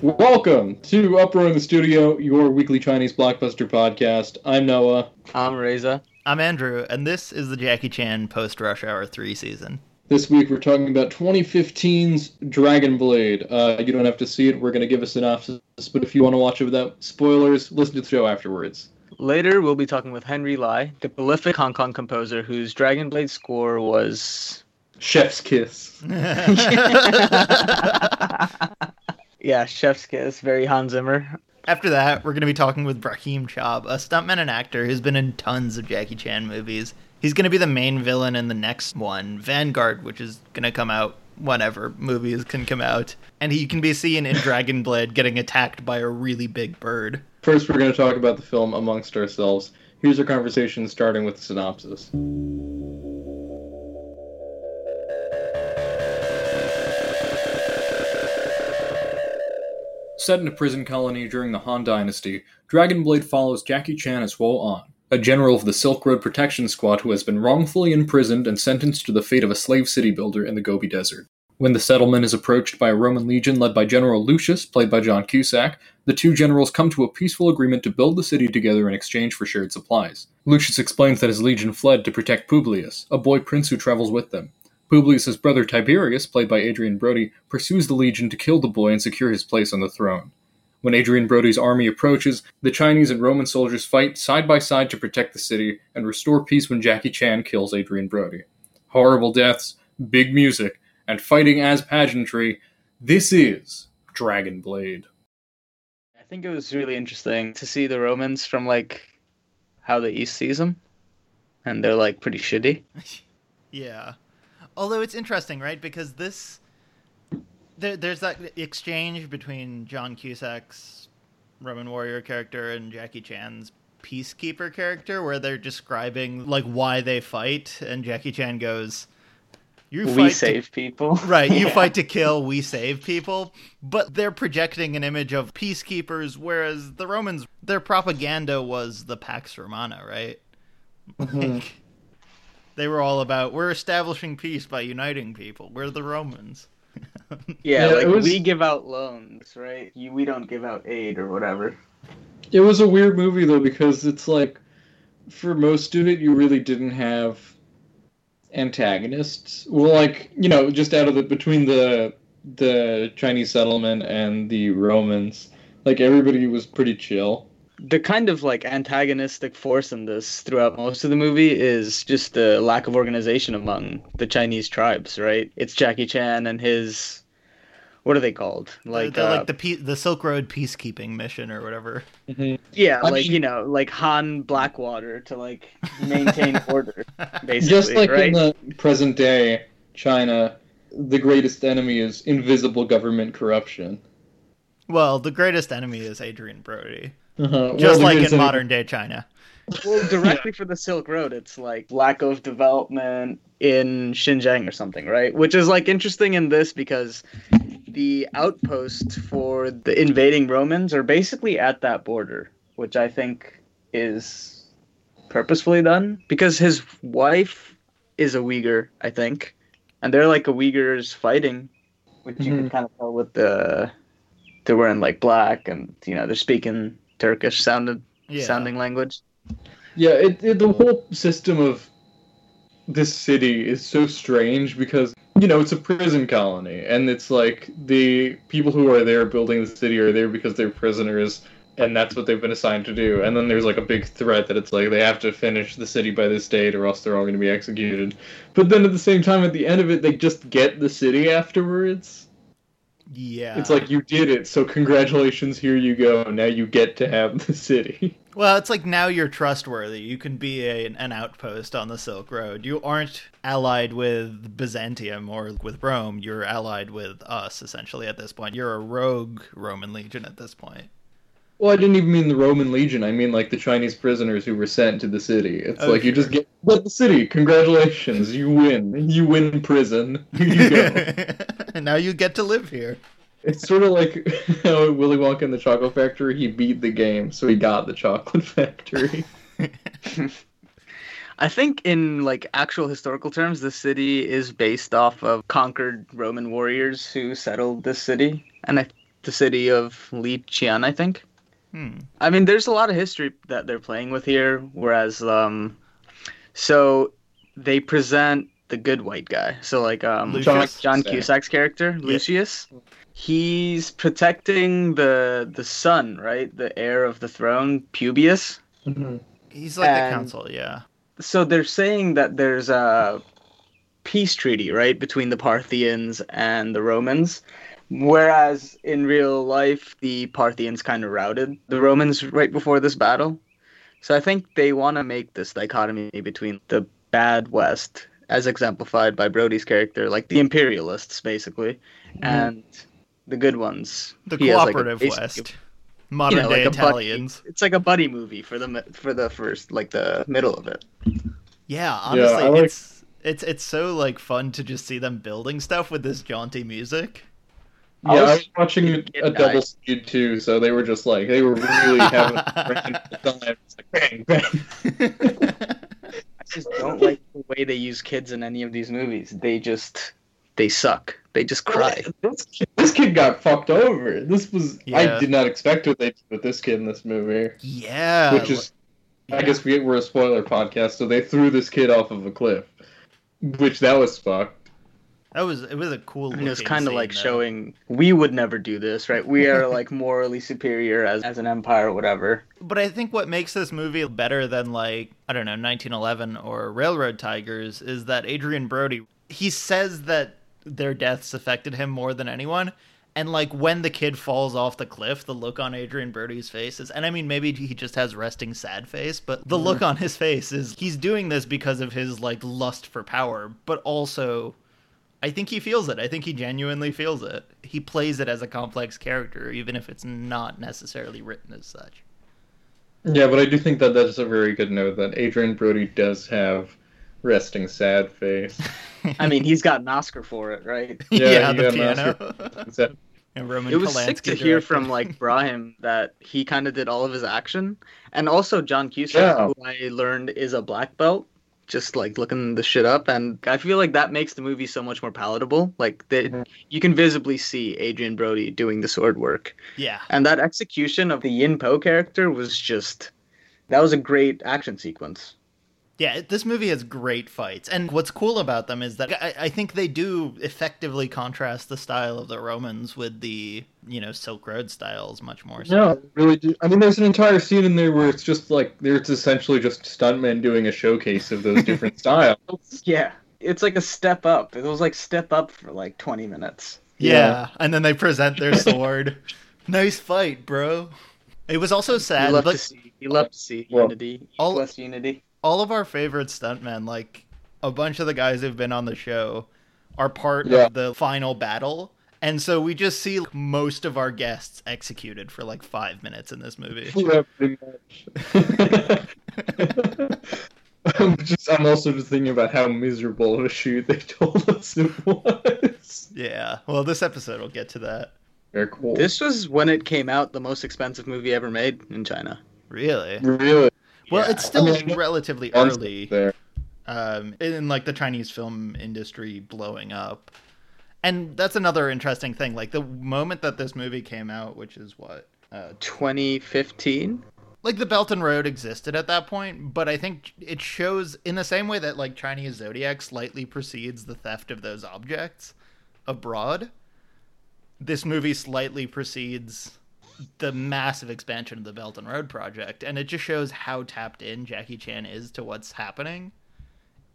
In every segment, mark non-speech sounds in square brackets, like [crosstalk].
Welcome to Uproar in the Studio, your weekly Chinese blockbuster podcast. I'm Noah. I'm Reza. I'm Andrew, and this is the Jackie Chan post Rush Hour 3 season. This week we're talking about 2015's Dragon Blade. Uh, you don't have to see it, we're going to give a synopsis, but if you want to watch it without spoilers, listen to the show afterwards. Later, we'll be talking with Henry Lai, the prolific Hong Kong composer whose Dragon Blade score was. Chef's Kiss. [laughs] [laughs] Yeah, Chef's Kiss, very Hans Zimmer. After that, we're going to be talking with Brahim Chab, a stuntman and actor who's been in tons of Jackie Chan movies. He's going to be the main villain in the next one, Vanguard, which is going to come out whenever movies can come out. And he can be seen in Dragon Blade getting attacked by a really big bird. First, we're going to talk about the film amongst ourselves. Here's our conversation starting with the synopsis. Set in a prison colony during the Han Dynasty, Dragon Blade follows Jackie Chan as Wo An, a general of the Silk Road Protection Squad who has been wrongfully imprisoned and sentenced to the fate of a slave city builder in the Gobi Desert. When the settlement is approached by a Roman legion led by General Lucius, played by John Cusack, the two generals come to a peaceful agreement to build the city together in exchange for shared supplies. Lucius explains that his legion fled to protect Publius, a boy prince who travels with them. Publius's brother Tiberius, played by Adrien Brody, pursues the legion to kill the boy and secure his place on the throne. When Adrien Brody's army approaches, the Chinese and Roman soldiers fight side by side to protect the city and restore peace when Jackie Chan kills Adrien Brody. Horrible deaths, big music, and fighting as pageantry. This is Dragon Blade. I think it was really interesting to see the Romans from like how the East sees them, and they're like pretty shitty. [laughs] Yeah. Although it's interesting, right? Because this there, there's that exchange between John Cusack's Roman warrior character and Jackie Chan's peacekeeper character, where they're describing like why they fight, and Jackie Chan goes, "You fight we save to... people, [laughs] right? You [laughs] yeah. fight to kill, we save people." But they're projecting an image of peacekeepers, whereas the Romans, their propaganda was the Pax Romana, right? Mm-hmm. Like, they were all about we're establishing peace by uniting people. We're the Romans [laughs] yeah, yeah, like was... we give out loans, right? You, we don't give out aid or whatever. It was a weird movie though because it's like for most student you really didn't have antagonists. Well, like you know, just out of the between the the Chinese settlement and the Romans, like everybody was pretty chill the kind of like antagonistic force in this throughout most of the movie is just the lack of organization among the Chinese tribes, right? It's Jackie Chan and his what are they called? Like the, uh, like the the Silk Road peacekeeping mission or whatever. Mm-hmm. Yeah, I like mean, you know, like Han Blackwater to like maintain [laughs] order, basically. Just like right? in the present day China, the greatest enemy is invisible government corruption. Well, the greatest enemy is Adrien Brody. Uh-huh. Just well, like in modern day China. Well, [laughs] directly for the Silk Road, it's like lack of development in Xinjiang or something, right? Which is like interesting in this because the outposts for the invading Romans are basically at that border, which I think is purposefully done because his wife is a Uyghur, I think, and they're like a Uyghurs fighting, which mm-hmm. you can kind of tell with the they're wearing like black and you know they're speaking Turkish sounded yeah. sounding language. Yeah, it, it, the whole system of this city is so strange because you know it's a prison colony, and it's like the people who are there building the city are there because they're prisoners, and that's what they've been assigned to do. And then there's like a big threat that it's like they have to finish the city by this date, or else they're all going to be executed. But then at the same time, at the end of it, they just get the city afterwards. Yeah. It's like you did it, so congratulations, here you go. Now you get to have the city. [laughs] Well, it's like now you're trustworthy. You can be a, an outpost on the Silk Road. You aren't allied with Byzantium or with Rome. You're allied with us, essentially, at this point. You're a rogue Roman legion at this point. Well, I didn't even mean the Roman legion. I mean like the Chinese prisoners who were sent to the city. It's oh, like you just get But the city, congratulations, you win. You win prison. Here [laughs] you go. and [laughs] now you get to live here. it's sort of like [laughs] how Willy Wonka in the Chocolate Factory, he beat the game, so he got the chocolate factory. I think in like actual historical terms, the city is based off of conquered Roman warriors who settled this city, and I, the city of Li Qian, I think. Hmm. I mean, there's a lot of history that they're playing with here, whereas, um, so they present the good white guy. So like, um, Lucius? John, John Cusack's character, Lucius. He's protecting the the son, right? The heir of the throne, Publius. He's like And- the council, yeah. so they're saying that there's a peace treaty, right, between the Parthians and the Romans. Whereas in real life, the Parthians kind of routed the Romans right before this battle. So I think they want to make this dichotomy between the bad West, as exemplified by Brody's character, like the imperialists, basically, mm-hmm. and the good ones. The He has, like, cooperative West. Modern you know, day like a buddy- Italians. It's like a buddy movie for the for the first, like the middle of it. Yeah, honestly, I like- it's it's it's so like fun to just see them building stuff with this jaunty music. Yeah, I I was- was watching a, Kid a died. double speed too, so they were just like they were really having a [laughs] grand time. It's like bang bang. I just don't like the way they use kids in any of these movies. They just they suck. They just cry. This kid, this kid got fucked over. This was Yeah. I did not expect what they did with this kid in this movie. yeah, Which is I guess we, we're a spoiler podcast, so they threw this kid off of a cliff, which that was fucked. That was it was a cool. And it was kind of like though. showing we would never do this, right? We are like morally superior as, as an empire or whatever. But I think what makes this movie better than like I don't know 1911 or Railroad Tigers is that Adrien Brody he says that their deaths affected him more than anyone. And like when the kid falls off the cliff, the look on Adrien Brody's face is, and I mean maybe he just has resting sad face, but the look mm. on his face is he's doing this because of his like lust for power, but also I think he feels it. I think he genuinely feels it. He plays it as a complex character, even if it's not necessarily written as such. Yeah, but I do think that that's a very good note that Adrien Brody does have resting sad face. [laughs] I mean, he's got an Oscar for it, right? [laughs] Yeah, Yeah, the got an piano. [laughs] And Roman It was sick Polanski to hear from like Brahim that he kind of did all of his action, and also John Cusack, Yeah. who I learned is a black belt. Just like looking the shit up, and I feel like that makes the movie so much more palatable. Like that, Mhm. you can visibly see Adrien Brody doing the sword work, Yeah, and that execution of the Yin Po character was just that was a great action sequence. yeah. This movie has great fights, and what's cool about them is that I, I think they do effectively contrast the style of the Romans with the you know Silk Road styles much more. So. No, really do. I mean, there's an entire scene in there where it's just like there's essentially just stuntmen doing a showcase of those different [laughs] styles. Yeah, it's like a step up. It was like step up for like twenty minutes. Yeah. Yeah. and then they present their sword. [laughs] nice fight, bro. It was also You sad. love Like, to see, you love to see Well, unity, all- West unity. all of our favorite stuntmen, like a bunch of the guys who've been on the show, are part Yeah. of the final battle. And so we just see most of our guests executed for like five minutes in this movie. [laughs] yeah, pretty much. [laughs] I'm just, I'm also just thinking about how miserable of a shoot they told us it was. Yeah. Well, this episode will get to that. Very cool. This was when it came out, the most expensive movie ever made in China. Really? really Well, Yeah. it's still I mean, relatively early there. um, in like the Chinese film industry blowing up. And that's another interesting thing. Like the moment that this movie came out, which is what uh, 2015. like the Belt and Road existed at that point, but I think it shows in the same way that like Chinese zodiac slightly precedes the theft of those objects abroad. This movie slightly precedes the massive expansion of the Belt and Road project, and it just shows how tapped in Jackie Chan is to what's happening.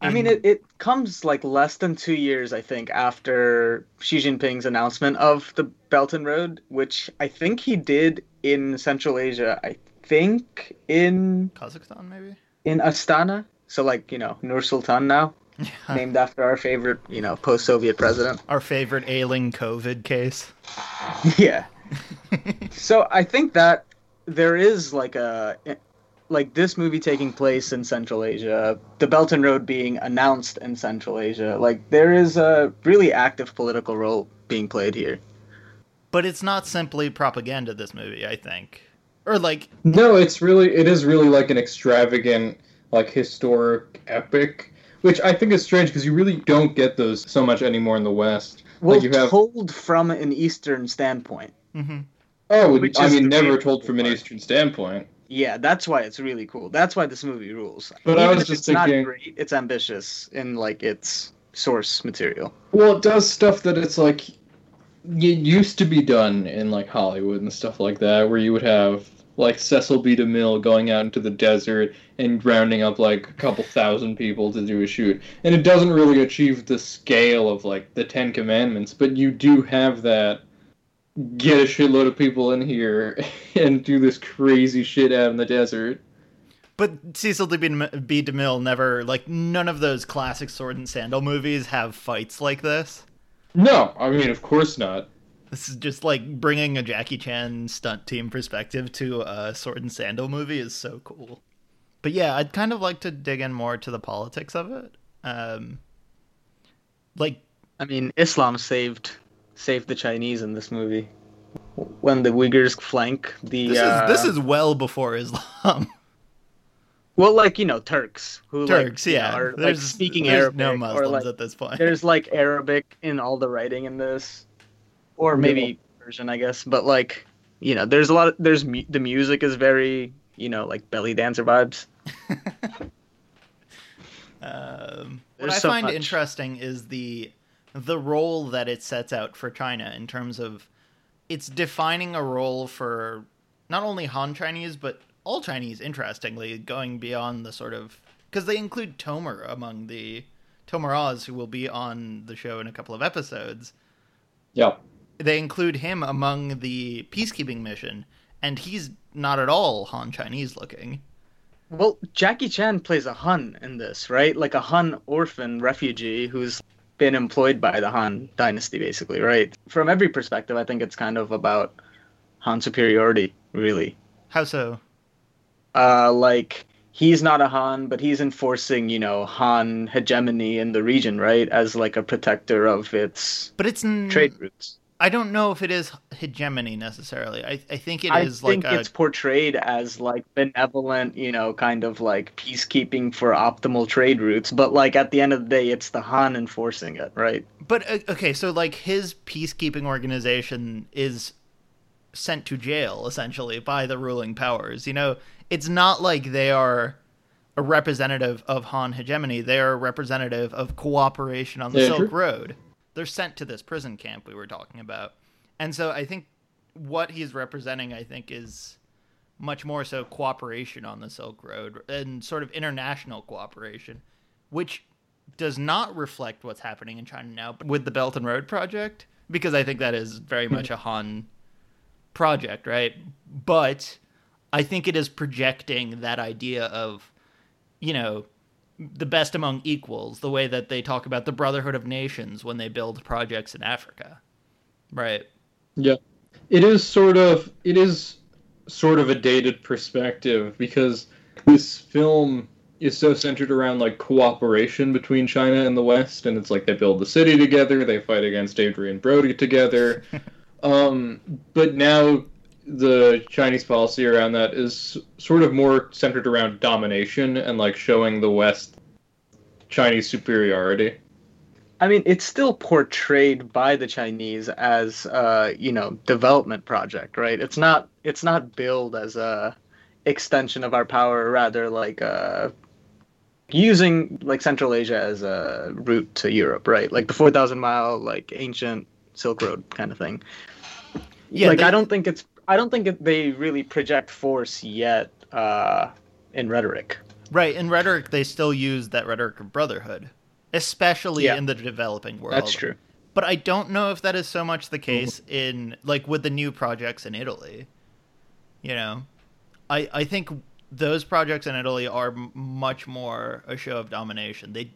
I mean, it, it comes like less than two years, I think, after Xi Jinping's announcement of the Belt and Road, which I think he did in Central Asia. I think in Kazakhstan, maybe. in Astana. So like you know, Nur Sultan now, [laughs] named after our favorite you know post-Soviet president. Our favorite ailing COVID case. [laughs] yeah. [laughs] So I think that there is like a like this movie taking place in Central Asia, the Belt and Road being announced in Central Asia, like there is a really active political role being played here. But it's not simply propaganda. This movie, I think, or like no, it's really it is really like an extravagant, like historic epic, which I think is strange because you really don't get those so much anymore in the West. Well, like you have told from an Eastern standpoint. Mm-hmm. Oh, Which I mean, never told from an Eastern standpoint. Yeah, that's why it's really cool. That's why this movie rules. But Even I was just it's thinking, not great, it's ambitious in like its source material. Well, it does stuff that it's like it used to be done in like Hollywood and stuff like that, where you would have like Cecil B. DeMille going out into the desert and rounding up like a couple thousand people to do a shoot. And it doesn't really achieve the scale of like the Ten Commandments, but you do have that get a shitload of people in here [laughs] and do this crazy shit out in the desert. But Cecil B. DeMille never like none of those classic sword and sandal movies have fights like this. No, I mean of course not. This is just like bringing a Jackie Chan stunt team perspective to a sword and sandal movie is so cool. But yeah, I'd kind of like to dig in more to the politics of it. Um, like, I mean, Islam saved saved the Chinese in this movie. When the Uyghurs flank the. This is, uh, this is well before Islam. [laughs] Well, like you know, Turks who Turks, like, yeah, know, are there's, like speaking there's Arabic. no Muslims or, like, at this point. There's like Arabic in all the writing in this, or maybe Persian, I guess. But like, you know, there's a lot. Of, there's mu- the music is very, you know, like belly dancer vibes. [laughs] um, what I so find much. interesting is the the role that it sets out for China in terms of it's defining a role for not only Han Chinese but all Chinese. Interestingly, going beyond the sort of because they include Tomer among the Tomer Oz, who will be on the show in a couple of episodes. Yeah, they include him among the peacekeeping mission, and he's not at all Han Chinese looking. Well, Jackie Chan plays a Hun in this, right? Like a Hun orphan refugee who's been employed by the Han dynasty, basically, right? From every perspective, I think it's kind of about Han superiority, really. How so? Uh, like he's not a Han, but he's enforcing, you know, Han hegemony in the region, right? As like a protector of its but it's n- trade routes. I don't know if it is hegemony necessarily. I, I think it I is think like it's portrayed as like benevolent, you know, kind of like peacekeeping for optimal trade routes. But like at the end of the day, it's the Han enforcing it, right? But uh, okay, so like his peacekeeping organization is sent to jail essentially by the ruling powers. You know, it's not like they are a representative of Han hegemony. They are a representative of cooperation on the yeah, Silk Road they're sent to this prison camp we were talking about. And so I think what he's representing, I think, is much more so cooperation on the Silk Road and sort of international cooperation, which does not reflect what's happening in China now with the Belt and Road Project, because I think that is very much a Han project, right? But I think it is projecting that idea of, you know, the best among equals, the way that they talk about the Brotherhood of Nations when they build projects in Africa. Right. Yeah. It is sort of it is sort of a dated perspective because this film is so centered around like cooperation between China and the West and it's like they build the city together, they fight against Adrien Brody together. [laughs] um, but now the Chinese policy around that is sort of more centered around domination and like showing the West Chinese superiority. I mean, it's still portrayed by the Chinese as uh, you know, development project, right? It's not it's not billed as a extension of our power, rather like uh using like Central Asia as a route to Europe, right? Like the 4000 mile like ancient Silk Road kind of thing. Yeah, like they... I don't think it's I don't think they really project force yet uh, in rhetoric. Right, in rhetoric, they still use that rhetoric of brotherhood, especially yeah. in the developing world. That's true. But I don't know if that is so much the case mm-hmm. in like with the new projects in Italy. You know, I I think those projects in Italy are m- much more a show of domination. They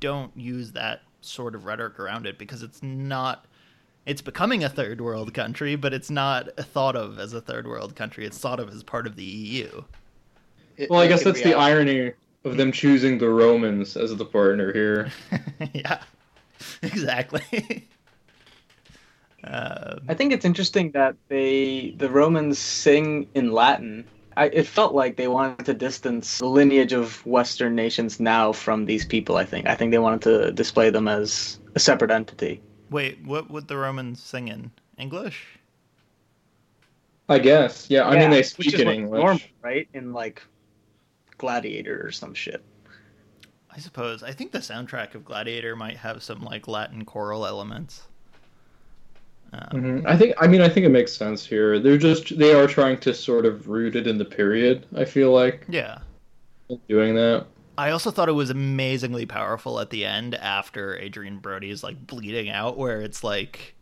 don't use that sort of rhetoric around it because it's not it's becoming a third world country, but it's not thought of as a third world country. It's thought of as part of the EU. it- Well, I guess that's the reality. irony of them choosing the Romans as the partner here. [laughs] yeah, [laughs] exactly. [laughs] um, I think it's interesting that they the Romans sing in Latin. I, it felt like they wanted to distance the lineage of Western nations now from these people. I think. I think they wanted to display them as a separate entity. Wait, what would the Romans sing in English? I guess. Yeah, I mean they speak in English. normal, right? In like Gladiator or some shit. I suppose. I think the soundtrack of Gladiator might have some like Latin choral elements. Um, Mhm. I think. I mean, I think it makes sense here. They're just they are trying to sort of root it in the period. I feel like Yeah. doing that. I also thought it was amazingly powerful at the end after Adrien Brody is like bleeding out, where it's like,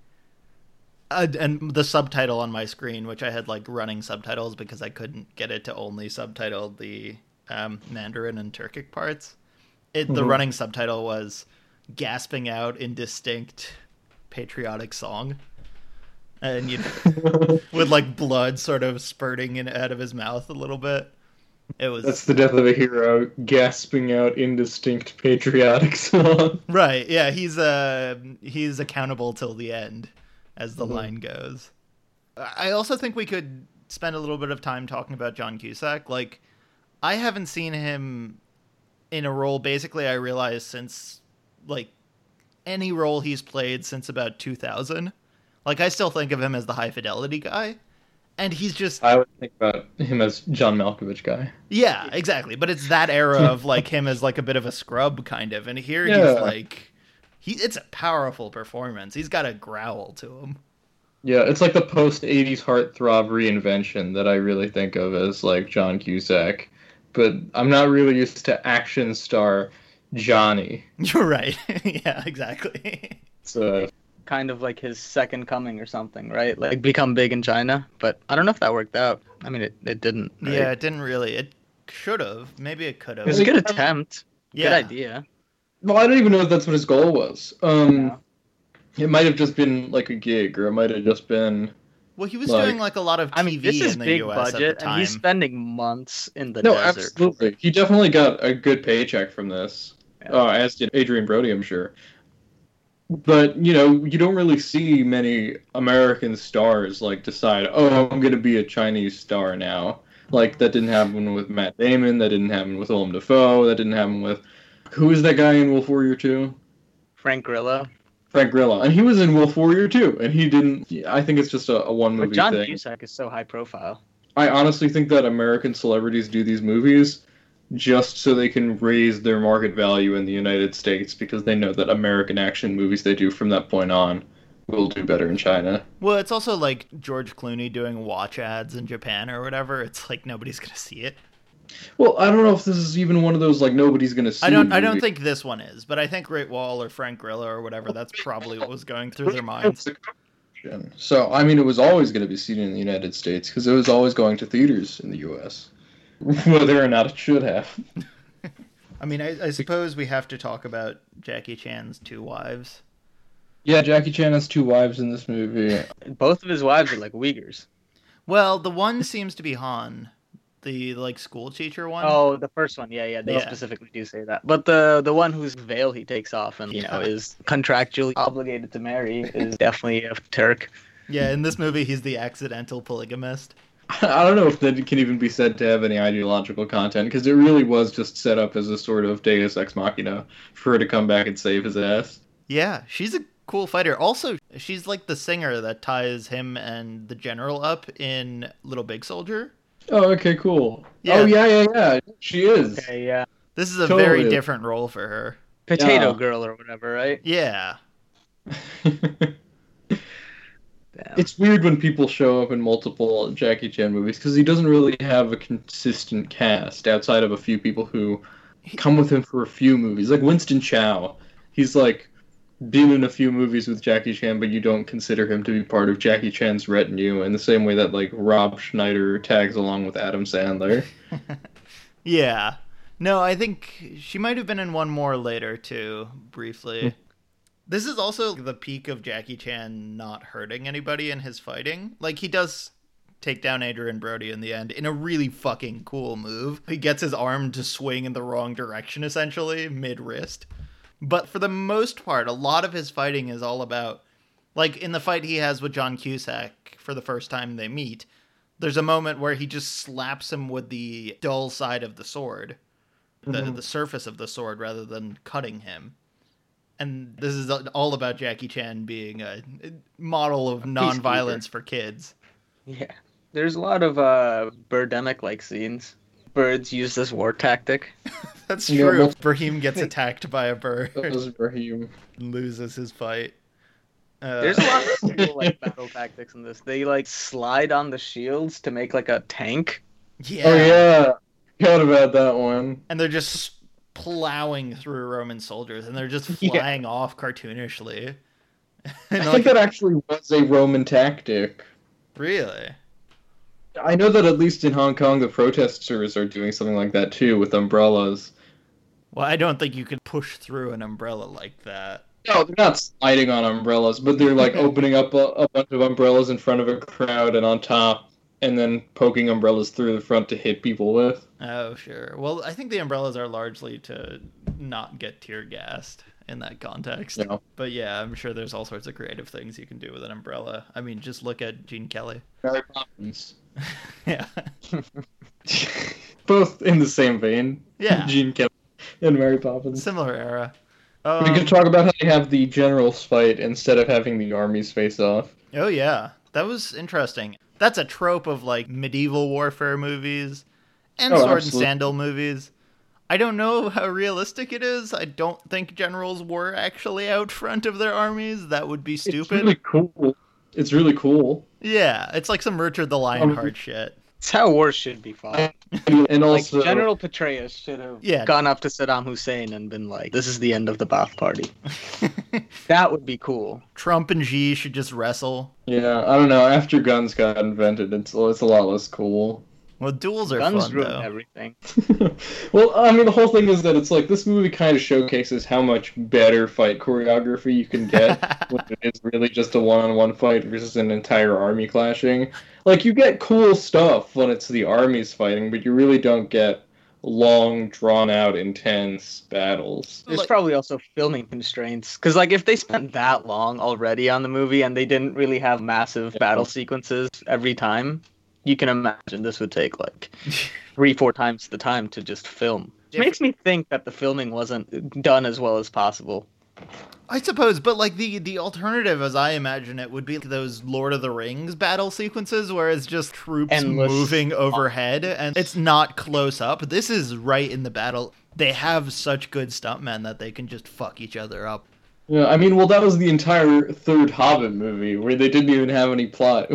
uh, and the subtitle on my screen, which I had like running subtitles because I couldn't get it to only subtitle the um, Mandarin and Turkic parts. It the Mhm. running subtitle was gasping out indistinct patriotic song, and you [laughs] with like blood sort of spurting in out of his mouth a little bit. It was That's the death of a hero, gasping out indistinct patriotic song. [laughs] Right. Yeah, he's uh he's accountable till the end as the Mhm. line goes. I also think we could spend a little bit of time talking about John Cusack. Like I haven't seen him in a role basically I realized since like any role he's played since about 2000. Like I still think of him as the high fidelity guy. And he's just I would think about him as John Malkovich guy. yeah, exactly. But it's that era of like him as like a bit of a scrub kind of, and here Yeah. he's like, he it's a powerful performance. He's got a growl to him. Yeah, it's like the post '80s heartthrob reinvention that I really think of as like John Cusack, but I'm not really used to action star Johnny. [laughs] You're right. [laughs] yeah, exactly. So Kind of like his second coming or something, right? Like become big in China. But I don't know if that worked out. I mean, it, it didn't. right? Yeah, it didn't really. It should have. Maybe it could have. It was a good attempt. Yeah. Good idea. well, I don't even know if that's what his goal was. Um, Yeah. it might have just been like a gig, or it might have just been Well, he was Like- doing like a lot of TV I mean, this is in the big US budget, at the and he's spending months in the no, desert. absolutely. He definitely got a good paycheck from this. Yeah. Uh, as did Adrien Brody, I'm sure. But you know, you don't really see many American stars like decide, "Oh, I'm going to be a Chinese star now." Like that didn't happen with Matt Damon. That didn't happen with Willem Dafoe. That didn't happen with who is that guy in Wolf Warrior Two? Frank Grillo. Frank Grillo, and he was in Wolf Warrior Two, and he didn't. I think it's just a, a one But movie John thing. Cusack is so high profile. I honestly think that American celebrities do these movies just so they can raise their market value in the United States because they know that American action movies they do from that point on will do better in China. Well, it's also like George Clooney doing watch ads in Japan or whatever. It's like nobody's gonna see it. Well, I don't know if this is even one of those like nobody's gonna see. I don't. I don't think this one is, but I think Great Wall or Frank Grillo or whatever. That's probably what was going through their minds. So I mean, it was always going to be seen in the United States because it was always going to theaters in the U.S. [laughs] Whether or not it should have. [laughs] I mean, I, I suppose we have to talk about Jackie Chan's two wives. Yeah, Jackie Chan has two wives in this movie. [laughs] Both of his wives are like Uyghurs. Well, the one seems to be Han, the like school teacher one. Oh, the first one, yeah, yeah, they Yeah. specifically do say that. But the the one whose veil he takes off and you know is contractually obligated to marry is definitely a Turk. Yeah, in this movie, he's the accidental polygamist. I don't know if that can even be said to have any ideological content because it really was just set up as a sort of Deus Ex Machina for her to come back and save his ass. Yeah, she's a cool fighter. Also, she's like the singer that ties him and the general up in Little Big Soldier. Oh, okay, cool. Yeah. Oh, yeah, yeah, yeah. She is. Okay, yeah, This is a Totally. very different role for her. potato Yeah. girl or whatever, right? Yeah. [laughs] Damn. it's weird when people show up in multiple Jackie Chan movies because he doesn't really have a consistent cast outside of a few people who come with him for a few movies. Like Winston Chao. He's like been in a few movies with Jackie Chan, but you don't consider him to be part of Jackie Chan's retinue in the same way that like Rob Schneider tags along with Adam Sandler. [laughs] Yeah. No, I think she might have been in one more later too, briefly. Hmm. This is also the peak of Jackie Chan not hurting anybody in his fighting. Like he does take down Adrien Brody in the end in a really fucking cool move. He gets his arm to swing in the wrong direction, essentially, mid wrist. But for the most part, a lot of his fighting is all about, like in the fight he has with John Cusack for the first time they meet, there's a moment where he just slaps him with the dull side of the sword, the, mm-hmm. the surface of the sword, rather than cutting him and this is all about Jackie Chan being a model of non-violence for kids. Yeah, there's a lot of uh, birdemic like scenes. Birds use this war tactic. [laughs] That's true. Yeah, Brahim gets attacked by a bird. [laughs] That was Brahim. Loses his fight. Uh... There's a lot of [laughs] cool like battle tactics in this. They like slide on the shields to make like a tank. Yeah. Oh yeah. Forgot about that one. And they're just plowing through Roman soldiers, and they're just [laughs] flying yeah. off cartoonishly. [laughs] I think like, that actually was a Roman tactic. Really? I know that at least in Hong Kong, the protesters are doing something like that too with umbrellas. Well, I don't think you could push through an umbrella like that. No, they're not sliding on umbrellas, but they're like [laughs] opening up a, a bunch of umbrellas in front of a crowd and on top and then poking umbrellas through the front to hit people with. Oh, sure. Well, I think the umbrellas are largely to not get tear gassed in that context. Yeah. But yeah, I'm sure there's all sorts of creative things you can do with an umbrella. I mean, just look at Gene Kelly. [laughs] Mary Poppins. yeah. [laughs] Both in the same vein. Yeah. [laughs] Gene Kelly and Mary Poppins. Similar era. Um, we could talk about how they have the generals fight instead of having the armies face off. Oh yeah, that was interesting that's a trope of like medieval warfare movies and oh, sword absolutely. and sandal movies. I don't know how realistic it is. I don't think generals were actually out front of their armies. That would be stupid. It's really cool. It's really cool. Yeah, it's like some Richard the Lionheart um, shit. It's how wars should be fought. and also, like General Petraeus should have yeah. gone up to Saddam Hussein and been like, "This is the end of the Ba'ath Party." [laughs] that would be cool. Trump and Xi should just wrestle. Yeah, I don't know. After guns got invented, it's it's a lot less cool. Well, duels are Guns fun ruin though. everything. [laughs] well, I mean, the whole thing is that it's like this movie kind of showcases how much better fight choreography you can get [laughs] when it is really just a one-on-one fight versus an entire army clashing. Like you get cool stuff when it's the armies fighting, but you really don't get long, drawn-out, intense battles. There's probably also filming constraints because, like, if they spent that long already on the movie and they didn't really have massive yeah. battle sequences every time, you can imagine this would take like [laughs] three, four times the time to just film. It makes me think that the filming wasn't done as well as possible. I suppose, but like the the alternative, as I imagine it, would be those Lord of the Rings battle sequences, where it's just troops Endless. moving overhead and it's not close up. This is right in the battle. They have such good stuntmen that they can just fuck each other up. Yeah, I mean, well, that was the entire third Hobbit movie where they didn't even have any plot.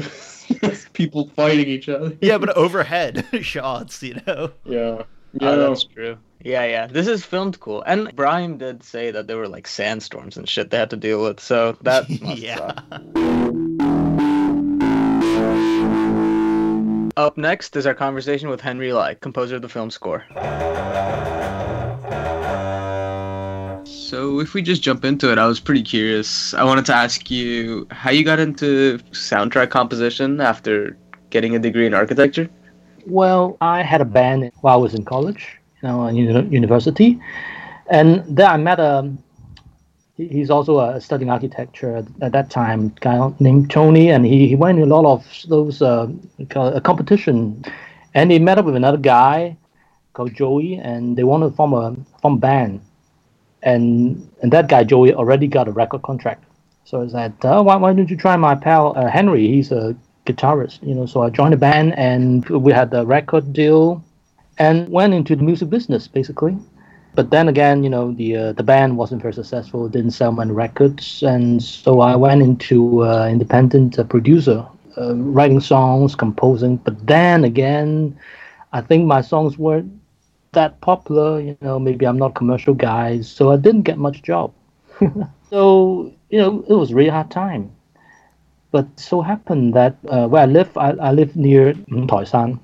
[laughs] people fighting each other. Yeah, but overhead [laughs] shots, you know. Yeah. Ah, yeah, oh, that's true. Yeah, yeah. This is filmed cool. And Brahim did say that there were like sandstorms and shit they had to deal with, so that [laughs] yeah. Up next is our conversation with Henry Lai, composer of the film score. So, if we just jump into it, I was pretty curious. I wanted to ask you how you got into soundtrack composition after getting a degree in architecture. Well, I had a band while I was in college, you know, in university, and there I met a. He's also uh, studying architecture at that time, guy named Tony, and he, he went to a lot of those uh, a competition, and he met up with another guy called Joey, and they wanted to form a form a band and and that guy Joey already got a record contract. So I said, oh, why, why don't you try my pal uh, Henry? He's a guitarist, you know. So I joined the band, and we had the record deal, and went into the music business basically. But then again, you know, the uh, the band wasn't very successful, didn't sell many records, and so I went into uh, independent uh, producer, uh, writing songs, composing. But then again, I think my songs weren't that popular. You know, maybe I'm not commercial guy, so I didn't get much job. [laughs] so you know, it was a really hard time. But so happened that uh, where I live, I, I live near Taishan,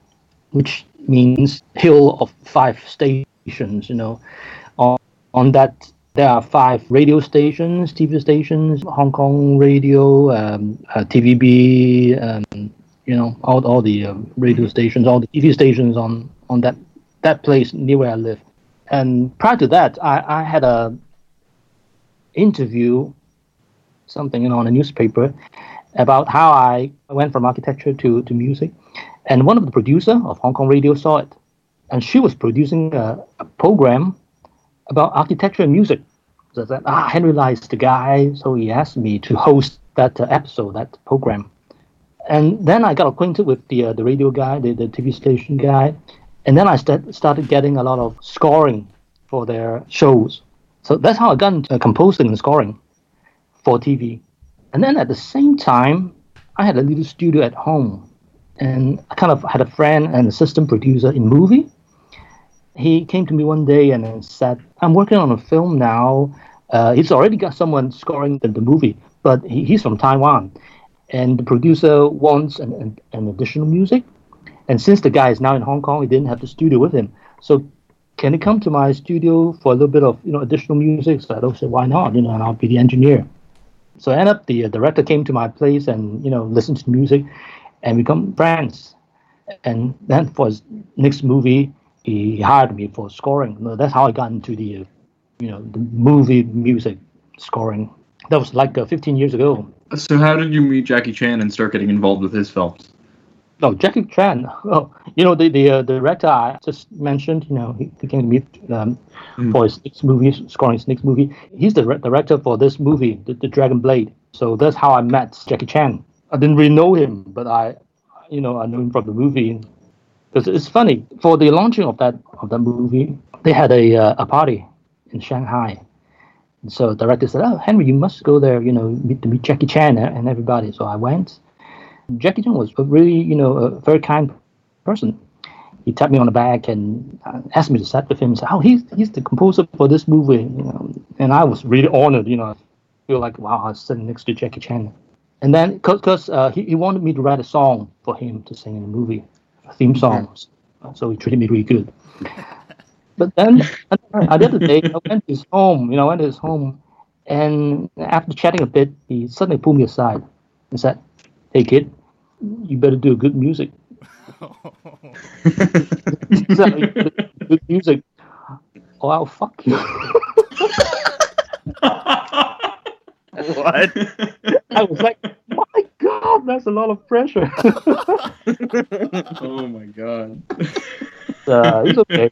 which means hill of five stations. You know, on on that there are five radio stations, TV stations, Hong Kong radio, um, uh, TVB, um, you know, all all the uh, radio stations, all the TV stations on on that that place near where I live. And prior to that, I, I had a interview, something you know, on a newspaper, about how I went from architecture to, to music. And one of the producer of Hong Kong radio saw it, and she was producing a, a program about architecture and music. So ah, Henry Lai is the guy, so he asked me to host that uh, episode, that program. And then I got acquainted with the uh, the radio guy, the, the TV station guy, and then I st- started getting a lot of scoring for their shows. So that's how I got into composing and scoring for TV. And then at the same time, I had a little studio at home, and I kind of had a friend and assistant producer in movie. He came to me one day and said, "I'm working on a film now. Uh, he's already got someone scoring the, the movie, but he, he's from Taiwan, and the producer wants an, an, an additional music. And since the guy is now in Hong Kong, he didn't have the studio with him. So can he come to my studio for a little bit of you know additional music? So I said, why not? You know, and I'll be the engineer. So I ended up the uh, director came to my place and you know listened to music, and become friends. And then for his next movie, he hired me for scoring. That's how I got into the, uh, you know, the movie music scoring. That was like uh, 15 years ago. So how did you meet Jackie Chan and start getting involved with his films? No, Jackie Chan. Oh, you know the the, uh, director I just mentioned. You know, he, he came to meet um, mm. for his next movie, scoring his next movie. He's the re- director for this movie, the, the Dragon Blade. So that's how I met Jackie Chan. I didn't really know him, but I, you know, I knew him from the movie. Because it's funny for the launching of that of that movie, they had a uh, a party in Shanghai. And so the director said, "Oh, Henry, you must go there. You know, meet to meet Jackie Chan and everybody." So I went Jackie Chan was a really, you know, a very kind person. He tapped me on the back and uh, asked me to sit with him. He said, "Oh, he's he's the composer for this movie," you know, and I was really honored. You know, I feel like wow, I was sitting next to Jackie Chan. And then, because uh, he, he wanted me to write a song for him to sing in the movie, a theme song. So he treated me really good. but then, [laughs] at the other day, I went to his home. You know, I went to his home, and after chatting a bit, he suddenly pulled me aside and said, hey kid, you better do good music. good music. Oh, I'll fuck you. [laughs] [laughs] what? [laughs] I was like, my God, that's a lot of pressure. oh my God. [laughs] Uh, it's okay.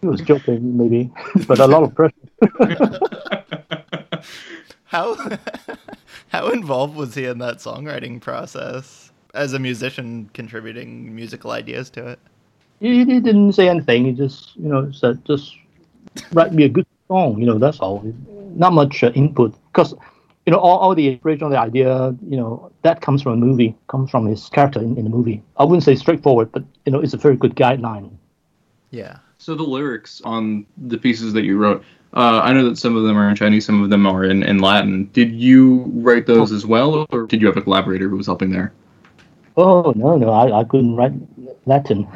He was joking, maybe, but a lot of pressure. [laughs] How how involved was he in that songwriting process as a musician contributing musical ideas to it? He, he didn't say anything. He just you know said just write me a good song. You know that's all. Not much uh, input because you know all, all the original the idea you know that comes from a movie comes from his character in, in the movie i wouldn't say straightforward but you know it's a very good guideline yeah so the lyrics on the pieces that you wrote uh, I know that some of them are in Chinese, some of them are in, in Latin. Did you write those as well, or did you have a collaborator who was helping there? Oh no, no, I, I couldn't write Latin. [laughs]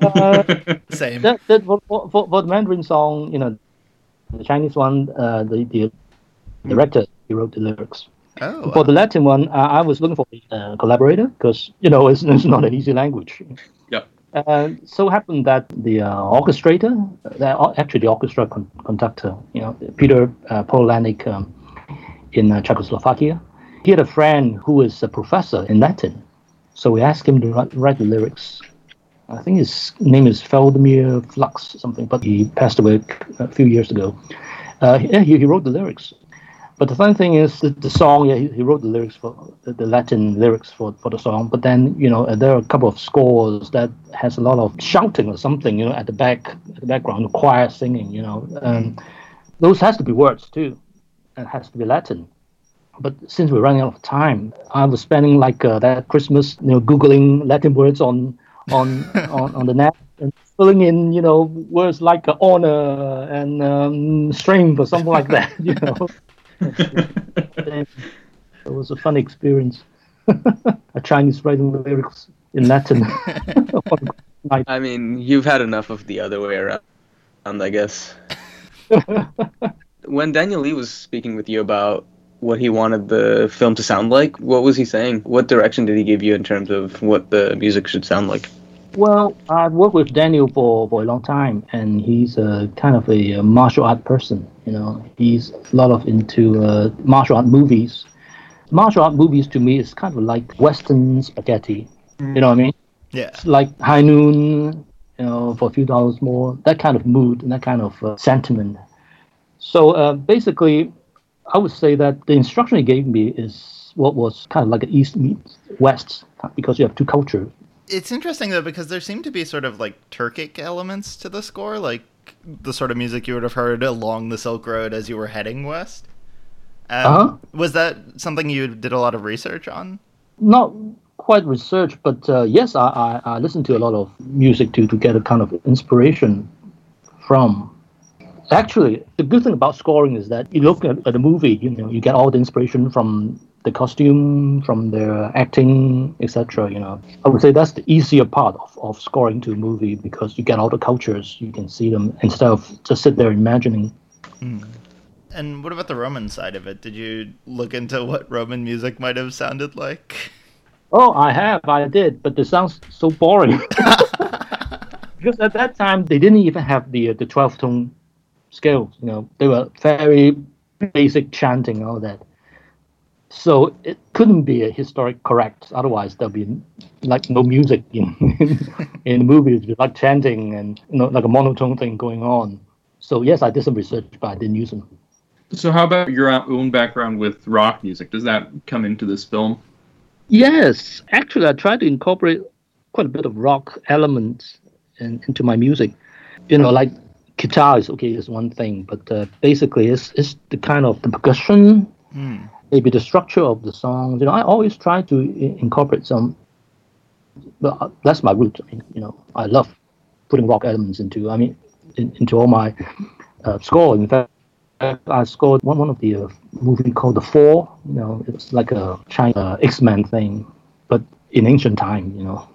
uh, Same. That, that, for, for, for, the Mandarin song, you know, the Chinese one, uh, the, the director he wrote the lyrics. Oh, for the Latin one, uh, I was looking for a collaborator because you know [laughs] it's, it's not an easy language. Yeah. Uh, so happened that the uh, orchestrator, uh, actually the orchestra con- conductor, you know, Peter uh, Polonik um, in uh, Czechoslovakia, he had a friend who is a professor in Latin. So we asked him to write, write the lyrics. I think his name is Feldmir Flux something, but he passed away a few years ago. Uh, he, he wrote the lyrics. But the funny thing is, the, the song, yeah, he, he, wrote the lyrics for the, the, Latin lyrics for, for the song. But then, you know, there are a couple of scores that has a lot of shouting or something, you know, at the back, at the background, the choir singing, you know. Um, those has to be words too, and has to be Latin. But since we're running out of time, I was spending like uh, that Christmas, you know, googling Latin words on on [laughs] on, on the net and filling in, you know, words like uh, honor and um, strength or something like that, [laughs] you know [laughs] it was a fun experience. [laughs] a Chinese writing lyrics in Latin. [laughs] I mean, you've had enough of the other way around, I guess. when Daniel Lee was speaking with you about what he wanted the film to sound like? What was he saying? What direction did he give you in terms of what the music should sound like? Well, I've worked with Daniel for, for a long time, and he's a kind of a, a martial art person. You know, he's a lot of into uh, martial art movies. Martial art movies to me is kind of like Western spaghetti. You know what I mean? Yeah. It's like High Noon, you know, for a few dollars more. That kind of mood and that kind of uh, sentiment. So uh, basically, I would say that the instruction he gave me is what was kind of like an East meets West because you have two cultures. It's interesting though because there seem to be sort of like Turkic elements to the score, like the sort of music you would have heard along the Silk Road as you were heading west. Um, Uh-huh. Was that something you did a lot of research on? Not quite research, but uh, yes, I, I, I listen to a lot of music to, to get a kind of inspiration from. Actually, the good thing about scoring is that you look at, at a movie, you know, you get all the inspiration from the costume, from their acting, etc. You know, I would say that's the easier part of, of scoring to a movie because you get all the cultures, you can see them instead of just sit there imagining. Hmm. And what about the Roman side of it? Did you look into what Roman music might have sounded like? Oh, I have, I did, but it sounds so boring. [laughs] [laughs] because at that time they didn't even have the the twelve tone scales. You know, they were very basic chanting all that. So it couldn't be a historic correct. Otherwise, there'll be like no music in [laughs] in the movies, like chanting and you know, like a monotone thing going on. So yes, I did some research, but I didn't use them. So, how about your own background with rock music? Does that come into this film? Yes, actually, I try to incorporate quite a bit of rock elements in, into my music. You know, like guitar is okay is one thing, but uh, basically, it's it's the kind of the percussion, maybe the structure of the songs. You know, I always try to i- incorporate some. Well, uh, that's my root. I mean, you know, I love putting rock elements into. I mean, in, into all my uh, score. In fact. I scored one, one of the uh, movie called The Four. You know, it's like a China X Men thing, but in ancient time. You know,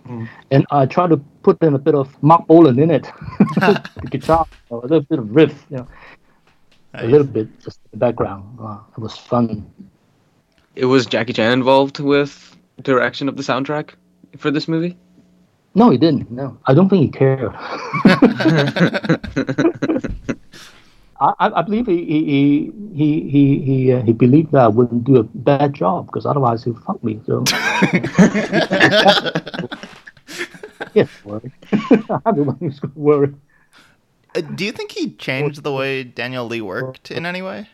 and I try to put in a bit of Marc Bolan in it, [laughs] [laughs] the guitar, a little bit of riff, you know, a little bit just in the background. Uh, it was fun. It was Jackie Chan involved with direction of the soundtrack for this movie. No, he didn't. No, I don't think he cared. [laughs] I, I I believe he he he he he, he, uh, he believed that I wouldn't do a bad job because otherwise he'd fuck me. So [laughs] yes, worry. [laughs] I'm the one who's worried. Uh, Do you think he changed the way Daniel Lee worked in any way?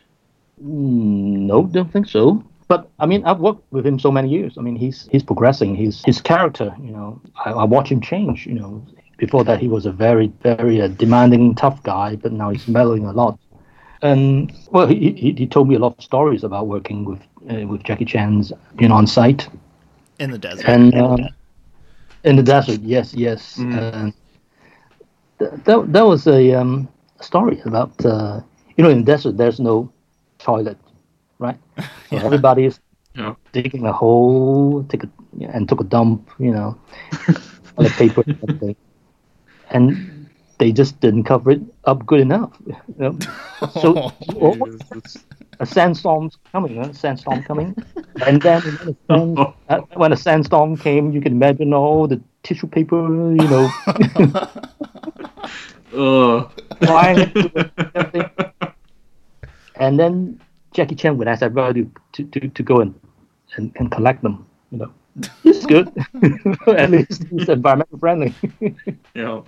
Mm, No, don't think so. But I mean, I've worked with him so many years. I mean, he's he's progressing. He's his character. You know, I, I watch him change. You know, before that he was a very very uh, demanding, tough guy, but now he's mellowing a lot. And well, he, he he told me a lot of stories about working with uh, with Jackie Chan's you know on site In the desert. and uh, in the desert. Yes, yes. Th- that that was a um, story about uh, you know in the desert there's no toilet, right? [laughs] So everybody's Yeah. digging a hole, take a and took a dump, you know, [laughs] on the paper, and everything. and they just didn't cover it up good enough. You know? [laughs] So a sandstorm's coming, a sandstorm coming, and then when a, sand, uh, when a sandstorm came, you can imagine all the tissue paper, you know, Ugh. flying into the- everything. And then Jackie Chan would ask everybody to, to, to go and, and, and collect them. You know, [laughs] it's good. [laughs] At least it's environmental friendly. [laughs] Yeah.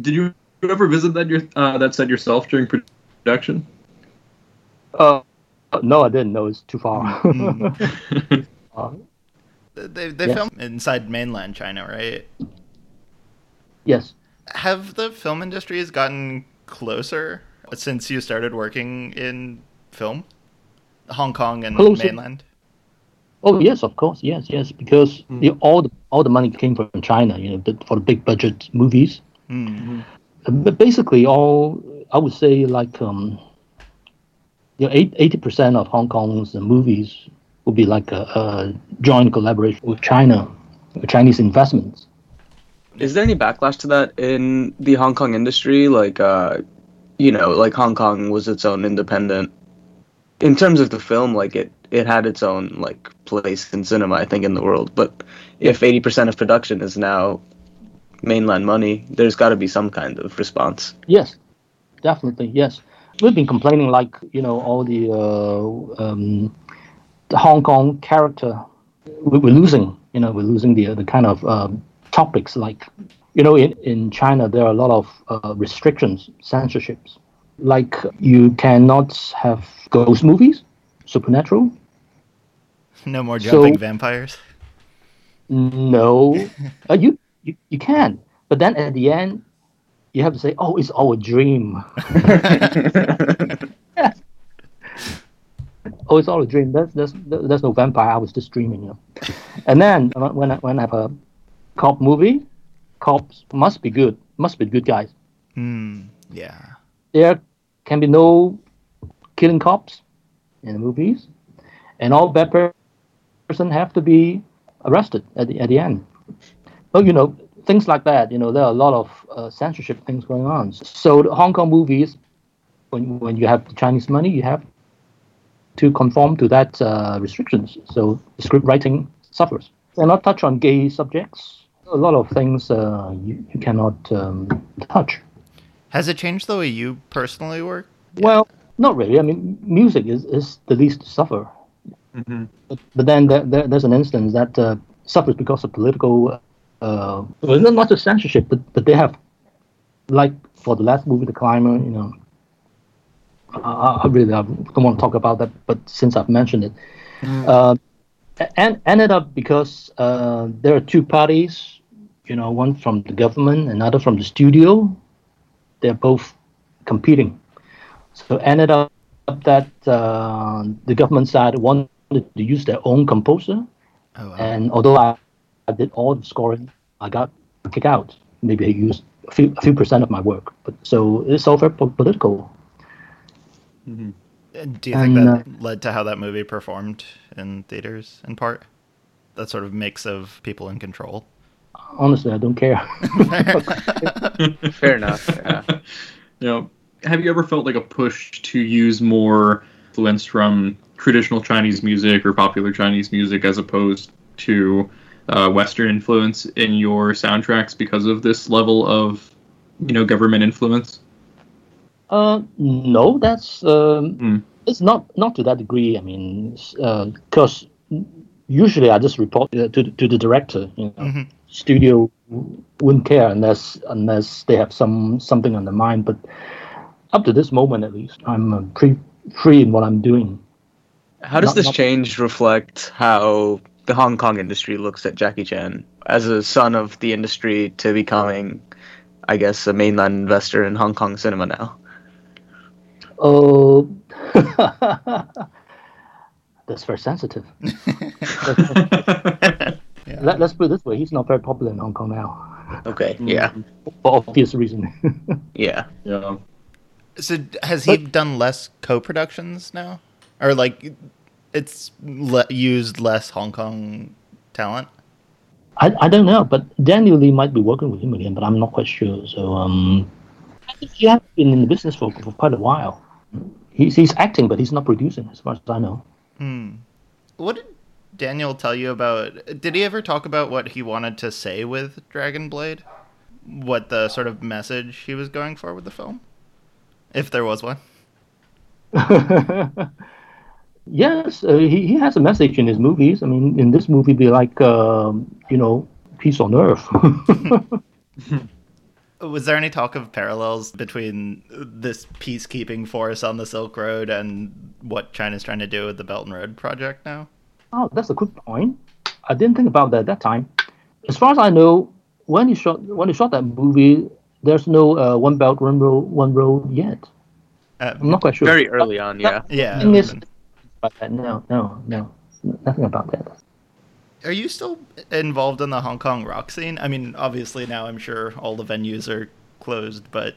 Did you ever visit that your uh, that set yourself during production? uh, no, I didn't know it's too far. uh, They they Yes. filmed inside mainland China, right? yes. Have the film industries gotten closer since you started working in film? Hong Kong and Closer. mainland? Oh yes, of course, yes, yes, because the, all the all the money came from China, you know, the, for the big budget movies. Mm. Uh, But basically, all I would say, like, um, you know, eighty percent of Hong Kong's uh, movies would be like a, a joint collaboration with China, with Chinese investments. Is there any backlash to that in the Hong Kong industry? Like, uh, you know, like Hong Kong was its own independent in terms of the film, like it it had its own like place in cinema, I think, in the world. But if eighty percent of production is now mainland money, there's got to be some kind of response. Yes, definitely. Yes, we've been complaining like you know all the uh, um, the Hong Kong character. We- We're losing, you know, we're losing the the kind of um, topics like, you know, in in China there are a lot of uh, restrictions, censorships. Like you cannot have ghost movies, supernatural. No more So- jumping vampires. No, [laughs] uh, you, you you can, but then at the end, you have to say, "Oh, it's all a dream." [laughs] [laughs] oh, it's all a dream. That's that's there's no vampire. I was just dreaming, you know. And then when I, when I have a cop movie, cops must be good. Must be good guys. Hmm. Yeah. There can be no killing cops in the movies, and all bad per- person have to be arrested at the at the end. Well, you know things like that. You know there are a lot of uh, censorship things going on. So the Hong Kong movies, when when you have the Chinese money, you have to conform to that uh, restrictions. So script writing suffers. And not touch on gay subjects. A lot of things uh, you, you cannot um, touch. Has it changed the way you personally work? Well, not really. I mean, music is, is the least to suffer. But, but then there, there, there's an instance that uh, suffers because of political, uh, well, not not just censorship, but, but they have, like for the last movie, The Climber, you know, I, I really I don't want to talk about that, but since I've mentioned it, uh, and ended up because uh, there are two parties, you know, one from the government, another from the studio. They're both competing. So ended up that uh, the government side wanted to use their own composer, Oh, wow. and although I, I did all the scoring, I got kicked out. Maybe I used a few, a few percent of my work, but so it's all very po- political. Uh, Do you think and, that led to how that movie performed in theaters in part? That sort of mix of people in control. Honestly, I don't care. [laughs] [laughs] Fair enough. Yeah. you know, have you ever felt like a push to use more influence from traditional Chinese music or popular Chinese music as opposed to uh, Western influence in your soundtracks because of this level of, you know, government influence? Uh, no, that's um, Hmm. it's not not to that degree. I mean, because usually I just report uh, to to the director. You know, Mhm. Studio wouldn't care unless unless they have some something on their mind. But up to this moment, at least, I'm uh, pretty free in what I'm doing. How does Not- this not- change reflect how the Hong Kong industry looks at Jackie Chan as a son of the industry to becoming, I guess, a mainland investor in Hong Kong cinema now? Oh, [laughs] that's very sensitive. [laughs] [laughs] Yeah. Let, let's put it this way: he's not very popular in Hong Kong now, Okay. Yeah. for obvious reason. [laughs] Yeah. yeah. So d- has he done less co-productions now, or like it's le- used less Hong Kong talent? I, I don't know, but Daniel Lee might be working with him again, but I'm not quite sure. So um, he has been in the business for, for quite a while. He's he's acting, but he's not producing, as far as I know. Hmm. What did Daniel tell you about? Did he ever talk about what he wanted to say with Dragon Blade? What the sort of message he was going for with the film, if there was one? [laughs] yes, uh, he he has a message in his movies. I mean, in this movie, be like um, you know, peace on earth. [laughs] [laughs] Was there any talk of parallels between this peacekeeping force on the Silk Road and what China's trying to do with the Belt and Road project now? Oh, that's a good point. I didn't think about that at that time. As far as I know, when he shot when he shot that movie, there's no uh, one belt one road one road yet. Uh, I'm not quite sure. Very early on. Yeah. yeah. Thing But uh, no, no, no, nothing about that. Are you still involved in the Hong Kong rock scene? I mean, obviously now I'm sure all the venues are closed, but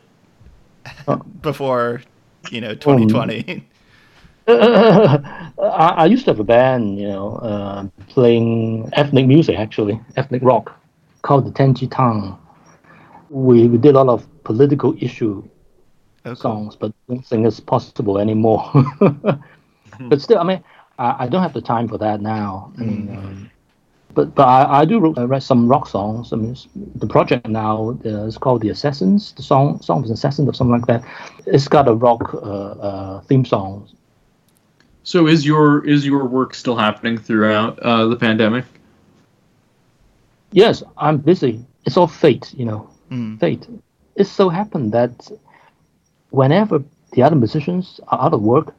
Oh. [laughs] before, you know, 2020. [laughs] I, I used to have a band, you know, uh, playing ethnic music, actually, ethnic rock, called the Tenji Tang. We, we did a lot of political issue cool. songs, but I don't think it's possible anymore. Mm-hmm. [laughs] But still, I mean, I, I, don't have the time for that now. I mean, mm-hmm. um, but but I, I do write some rock songs. I mean, the project now uh, is called The Assassins. The song song is Assassins or something like that. It's got a rock uh, uh, theme song. So is your is your work still happening throughout uh, the pandemic? Yes, I'm busy. It's all fate, you know. Mm. Fate. It so happened that whenever the other musicians are out of work,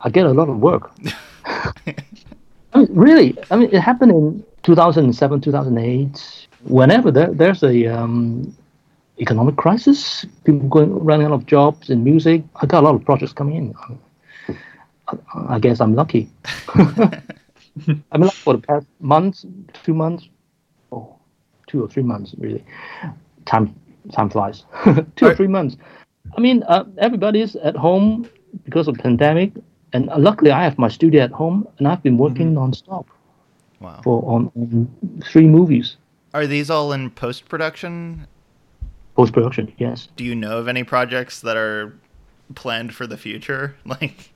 I get a lot of work. [laughs] I mean, really, I mean, it happened in 2007, 2008. Whenever there, there's a um, economic crisis, people going running out of jobs in music, I got a lot of projects coming in. I, guess I'm lucky. I mean, like for the past months, two months, oh, two or three months, really. Time time flies. [laughs] two or three months. I mean, uh, everybody's at home because of pandemic. And luckily, I have my studio at home, and I've been working mm-hmm. nonstop. Wow. For on, on three movies. Are these all in post production? Post production, yes. Do you know of any projects that are planned for the future? [laughs] Like,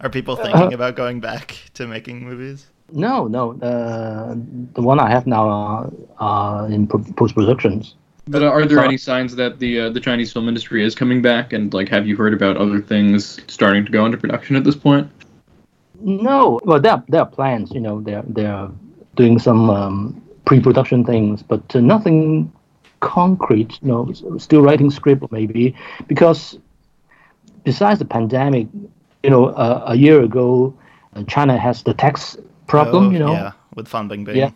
are people thinking uh, about going back to making movies? No, no. Uh, the one I have now are, are in post productions. But are there any signs that the uh, the Chinese film industry is coming back? And like, have you heard about other things starting to go into production at this point? No, well, there are, there are plans. You know, they're they're doing some um, pre-production things, but uh, nothing concrete. You know, still writing script maybe because besides the pandemic, you know, uh, a year ago, uh, China has the tax problem. Oh, you know, yeah, with Fan Bingbing. Yeah,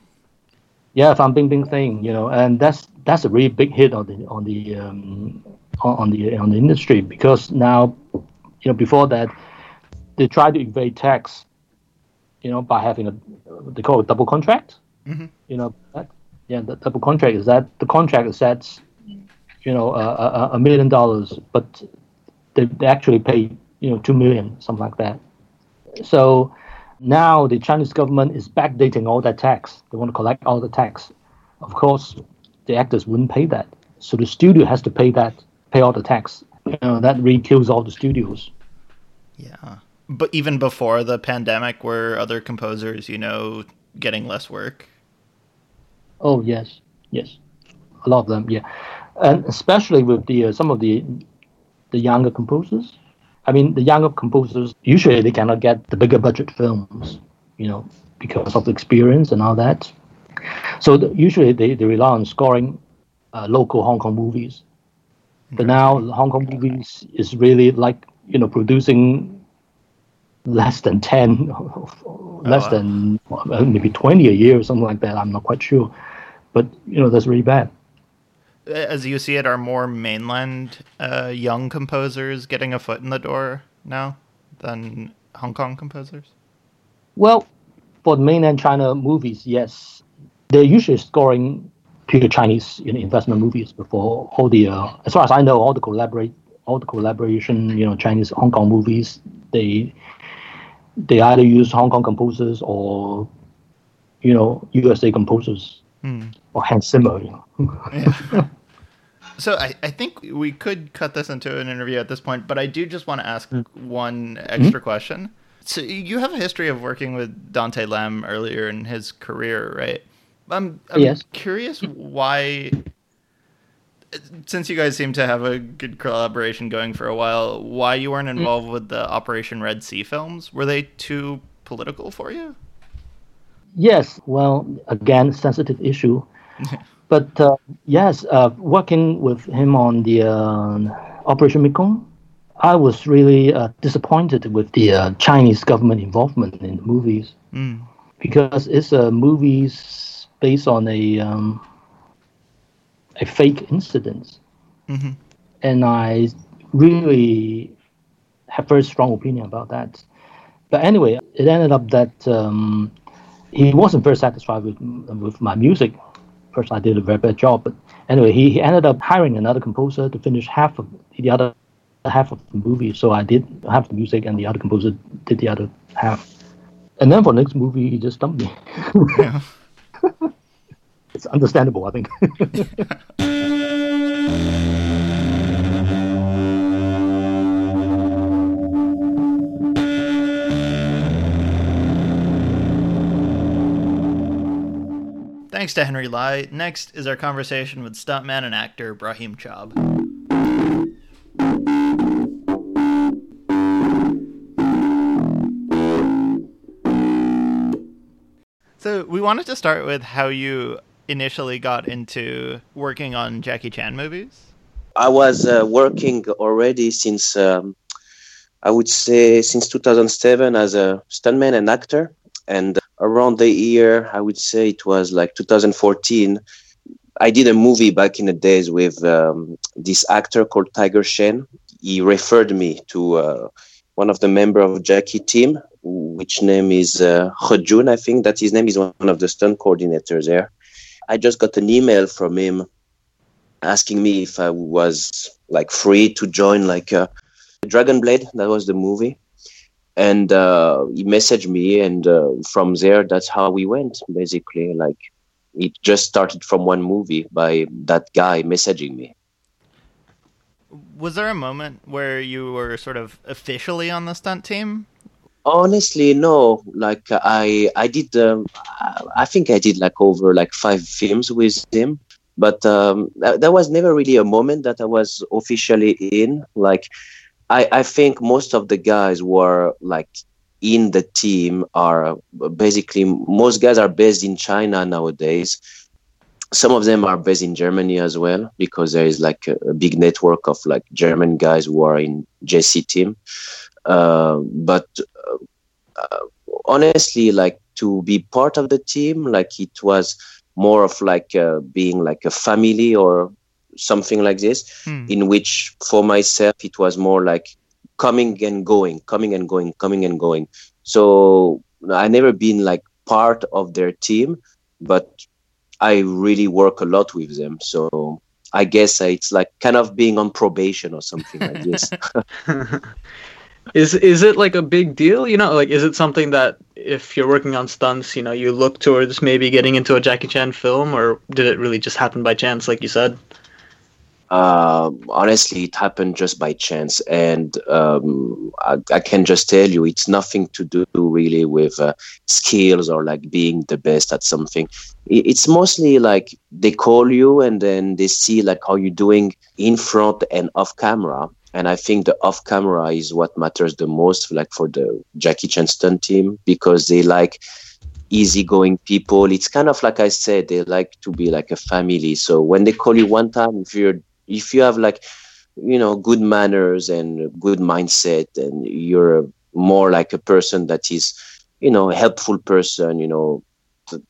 yeah, Fan Bingbing thing. You know, and that's that's a really big hit on the on the um, on the on the industry because now, you know, before that, they try to evade tax, you know, by having a they call it double contract. Mm-hmm. You know, that, yeah, the double contract is that the contract sets, you know, a, a million dollars, but they, they actually pay you know two million, something like that. So now the Chinese government is backdating all that tax. They want to collect all the tax. Of course, the actors wouldn't pay that. So the studio has to pay that, pay all the tax. You know, that really kills all the studios. Yeah. But even before the pandemic, were other composers, you know, getting less work? Oh, yes. Yes. A lot of them, yeah. And especially with the uh, some of the the younger composers. I mean, the younger composers usually they cannot get the bigger budget films, you know, because of the experience and all that. So the, usually they, they rely on scoring uh, local Hong Kong movies. But now Hong Kong movies is really like you know producing less than ten, [laughs] less oh, than maybe twenty a year or something like that. I'm not quite sure, but you know that's really bad. As you see it, are more mainland uh, young composers getting a foot in the door now than Hong Kong composers? Well, for mainland China movies, yes, they're usually scoring pure Chinese you know, investment movies before all the, uh, as far as I know, all the collaborate, all the collaboration, you know, Chinese Hong Kong movies, they they either use Hong Kong composers or you know USA composers mm. or Hans Zimmer. You know. yeah. [laughs] So I, I think we could cut this into an interview at this point, but I do just want to ask mm. one extra mm-hmm. question. So you have a history of working with Dante Lam earlier in his career, right? I'm, I'm yes. curious why, since you guys seem to have a good collaboration going for a while, why you weren't mm. involved mm. with the Operation Red Sea films? Were they too political for you? Yes. Well, again, sensitive issue. [laughs] but uh, yes, uh, working with him on the uh, Operation Mekong, I was really uh, disappointed with the uh, Chinese government involvement in the movies mm. because it's a movies based on a um, a fake incident, mm-hmm. and I really have very strong opinion about that. But anyway, it ended up that um, he wasn't very satisfied with with my music. First, I did a very bad job, but anyway, he, he ended up hiring another composer to finish half of the other half of the movie. So I did half the music, and the other composer did the other half. And then for the next movie, he just dumped me. yeah. [laughs] it's understandable, I think. [laughs] Thanks to Henry Lai. Next is our conversation with stuntman and actor Brahim Chab. So we wanted to start with how you initially got into working on Jackie Chan movies. I was uh, working already since um, I would say since 2007 as a stuntman and actor, and around the year I would say it was like 2014. I did a movie back in the days with um, this actor called Tiger Chen. He referred me to uh, one of the member of Jackie team, which name is uh, I think that his name is one of the stunt coordinators there. I just got an email from him asking me if I was like free to join like uh, Dragon Blade. That was the movie, and uh, he messaged me, and uh, from there, that's how we went. Basically, like it just started from one movie by that guy messaging me. Was there a moment where you were sort of officially on the stunt team? Honestly, no. Like I, I did. Um, I think I did like over like five films with him, but um, that was never really a moment that I was officially in. Like, I, I think most of the guys were like in the team are basically most guys are based in China nowadays. Some of them are based in Germany as well because there is like a, a big network of like German guys who are in JC team. Uh, but uh, honestly, like to be part of the team, like it was more of like uh, being like a family or something like this, hmm. in which for myself it was more like coming and going, coming and going, coming and going. So I never been like part of their team, but I really work a lot with them. So I guess it's like kind of being on probation or something like this. [laughs] [laughs] is is it like a big deal you know like is it something that if you're working on stunts you know you look towards maybe getting into a jackie chan film or did it really just happen by chance like you said uh, honestly it happened just by chance and um, I, I, can just tell you it's nothing to do really with uh, skills or like being the best at something it's mostly like they call you and then they see like how you're doing in front and off camera and I think the off camera is what matters the most, like for the Jackie Chan stunt team, because they like easygoing people. It's kind of like I said, they like to be like a family. So when they call you one time, if you're if you have like you know good manners and good mindset, and you're more like a person that is you know helpful person, you know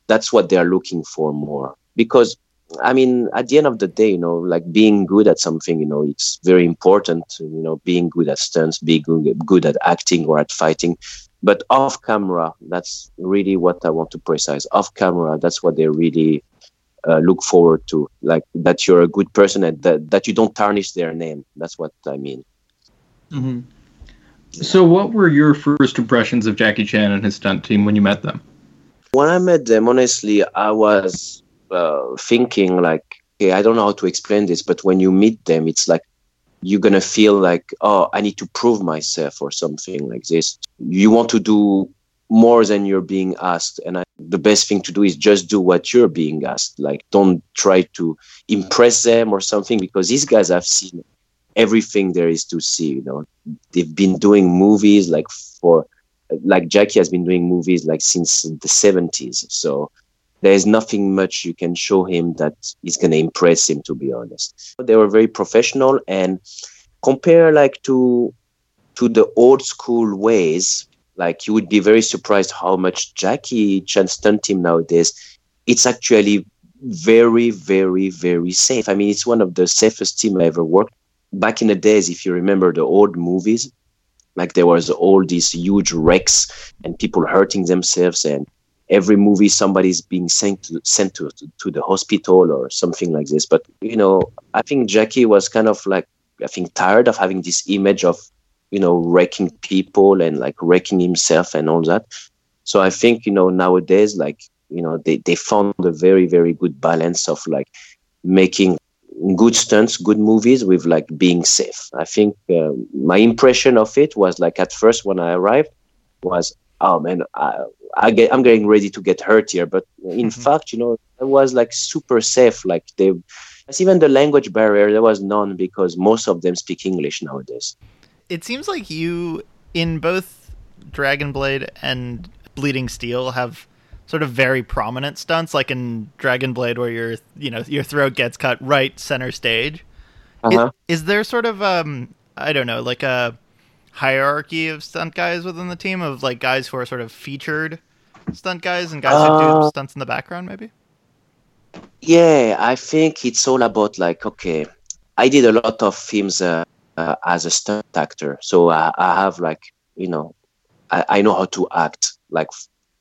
that's what they are looking for more because I mean, at the end of the day, you know, like being good at something, you know, it's very important. You know, being good at stunts, being good at acting or at fighting. But off camera, that's really what I want to precise. Off camera, that's what they really uh, look forward to. Like that you're a good person and that, that you don't tarnish their name. That's what I mean. Mm-hmm. So, what were your first impressions of Jackie Chan and his stunt team when you met them? When I met them, honestly, I was uh, thinking like, okay, I don't know how to explain this, but when you meet them, it's like you're gonna feel like, oh, I need to prove myself or something like this. You want to do more than you're being asked, and I, the best thing to do is just do what you're being asked. Like, don't try to impress them or something, because these guys have seen everything there is to see. You know, they've been doing movies like for like Jackie has been doing movies like since the 70s. So there's nothing much you can show him that is going to impress him to be honest But they were very professional and compare like to to the old school ways like you would be very surprised how much jackie chan stunt team nowadays it's actually very very very safe i mean it's one of the safest team i ever worked back in the days if you remember the old movies like there was all these huge wrecks and people hurting themselves and every movie somebody's being sent to, sent to, to, to the hospital or something like this. But you know, I think Jackie was kind of like I think tired of having this image of you know wrecking people and like wrecking himself and all that. So I think you know nowadays like you know they, they found a very very good balance of like making good stunts, good movies with like being safe. I think uh, my impression of it was like at first when I arrived was oh man, I, I get, I'm getting ready to get hurt here. But in Mhm. fact, you know, it was like super safe. Like they, even the language barrier, there was none because most of them speak English nowadays. It seems like you, in both Dragon Blade and Bleeding Steel, have sort of very prominent stunts, like in Dragon Blade, where your you know your throat gets cut right center stage. Uh-huh. Is, there sort of um I don't know like a hierarchy of stunt guys within the team of like guys who are sort of featured stunt guys and guys who do Uh, stunts in the background maybe? Yeah, I think it's all about like okay, I did a lot of films uh, uh, as a stunt actor, so I, I have like you know, I, I know how to act. Like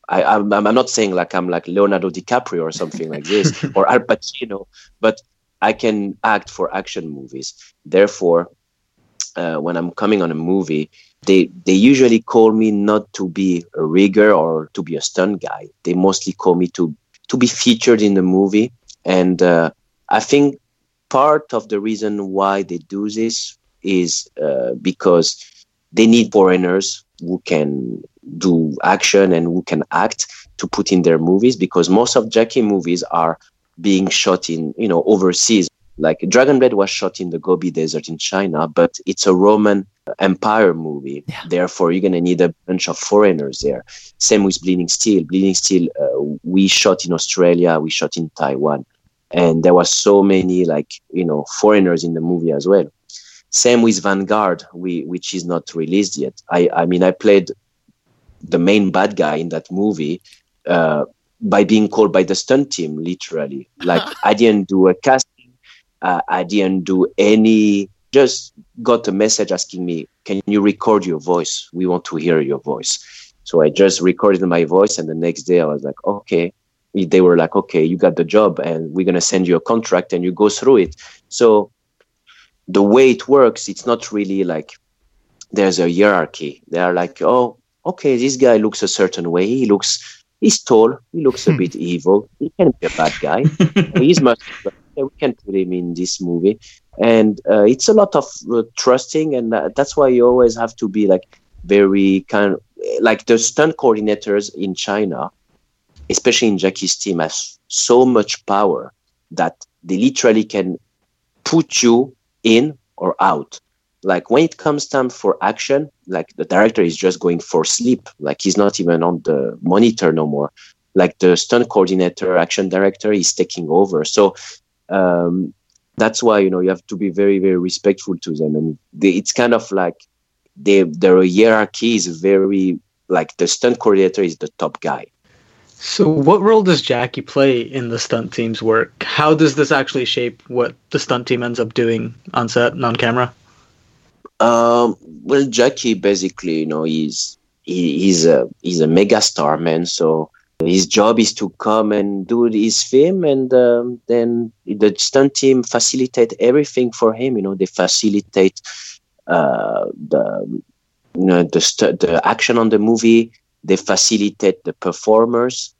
I, I'm, I'm not saying like I'm like Leonardo DiCaprio or something like this [laughs] or Al Pacino, but I can act for action movies. Therefore, uh, when I'm coming on a movie, they they usually call me not to be a rigger or to be a stunt guy. They mostly call me to to be featured in the movie. And uh, I think part of the reason why they do this is uh, because they need foreigners who can do action and who can act to put in their movies because most of Jackie movies are being shot in you know overseas like Dragon Blade was shot in the Gobi Desert in China, but it's a Roman Empire movie. Yeah. Therefore, you're gonna need a bunch of foreigners there. Same with Bleeding Steel. Bleeding Steel, uh, we shot in Australia, we shot in Taiwan, and there was so many like you know foreigners in the movie as well. Same with Vanguard, we which is not released yet. I I mean I played the main bad guy in that movie. Uh, by being called by the stunt team, literally. [laughs] Like I didn't do a casting, uh, I didn't do any. Just got a message asking me, "Can you record your voice? We want to hear your voice." So I just recorded my voice, and the next day I was like, "Okay." They were like, "Okay, you got the job, and we're gonna send you a contract, and you go through it." So the way it works, it's not really like there's a hierarchy. They are like, "Oh, okay, this guy looks a certain way. He looks." He's tall. He looks a bit evil. He can be a bad guy. [laughs] He's. Yeah, we can put him in this movie, and uh, it's a lot of uh, trusting, and uh, that's why you always have to be like very kind of like the stunt coordinators in China, especially in Jackie's team, has so much power that they literally can put you in or out. Like when it comes time for action, like the director is just going for sleep, like he's not even on the monitor no more. Like the stunt coordinator, action director is taking over. So um, that's why you know you have to be very very respectful to them, and they, it's kind of like they, their hierarchy is very like the stunt coordinator is the top guy. So, what role does Jackie play in the stunt team's work? How does this actually shape what the stunt team ends up doing on set and on camera? Um, well, Jackie basically, you know, he's he, he's a he's a mega star man. So his job is to come and do his film, and um, then the stunt team facilitate everything for him. You know, they facilitate uh, the you know the st- the action on the movie. They facilitate the performers.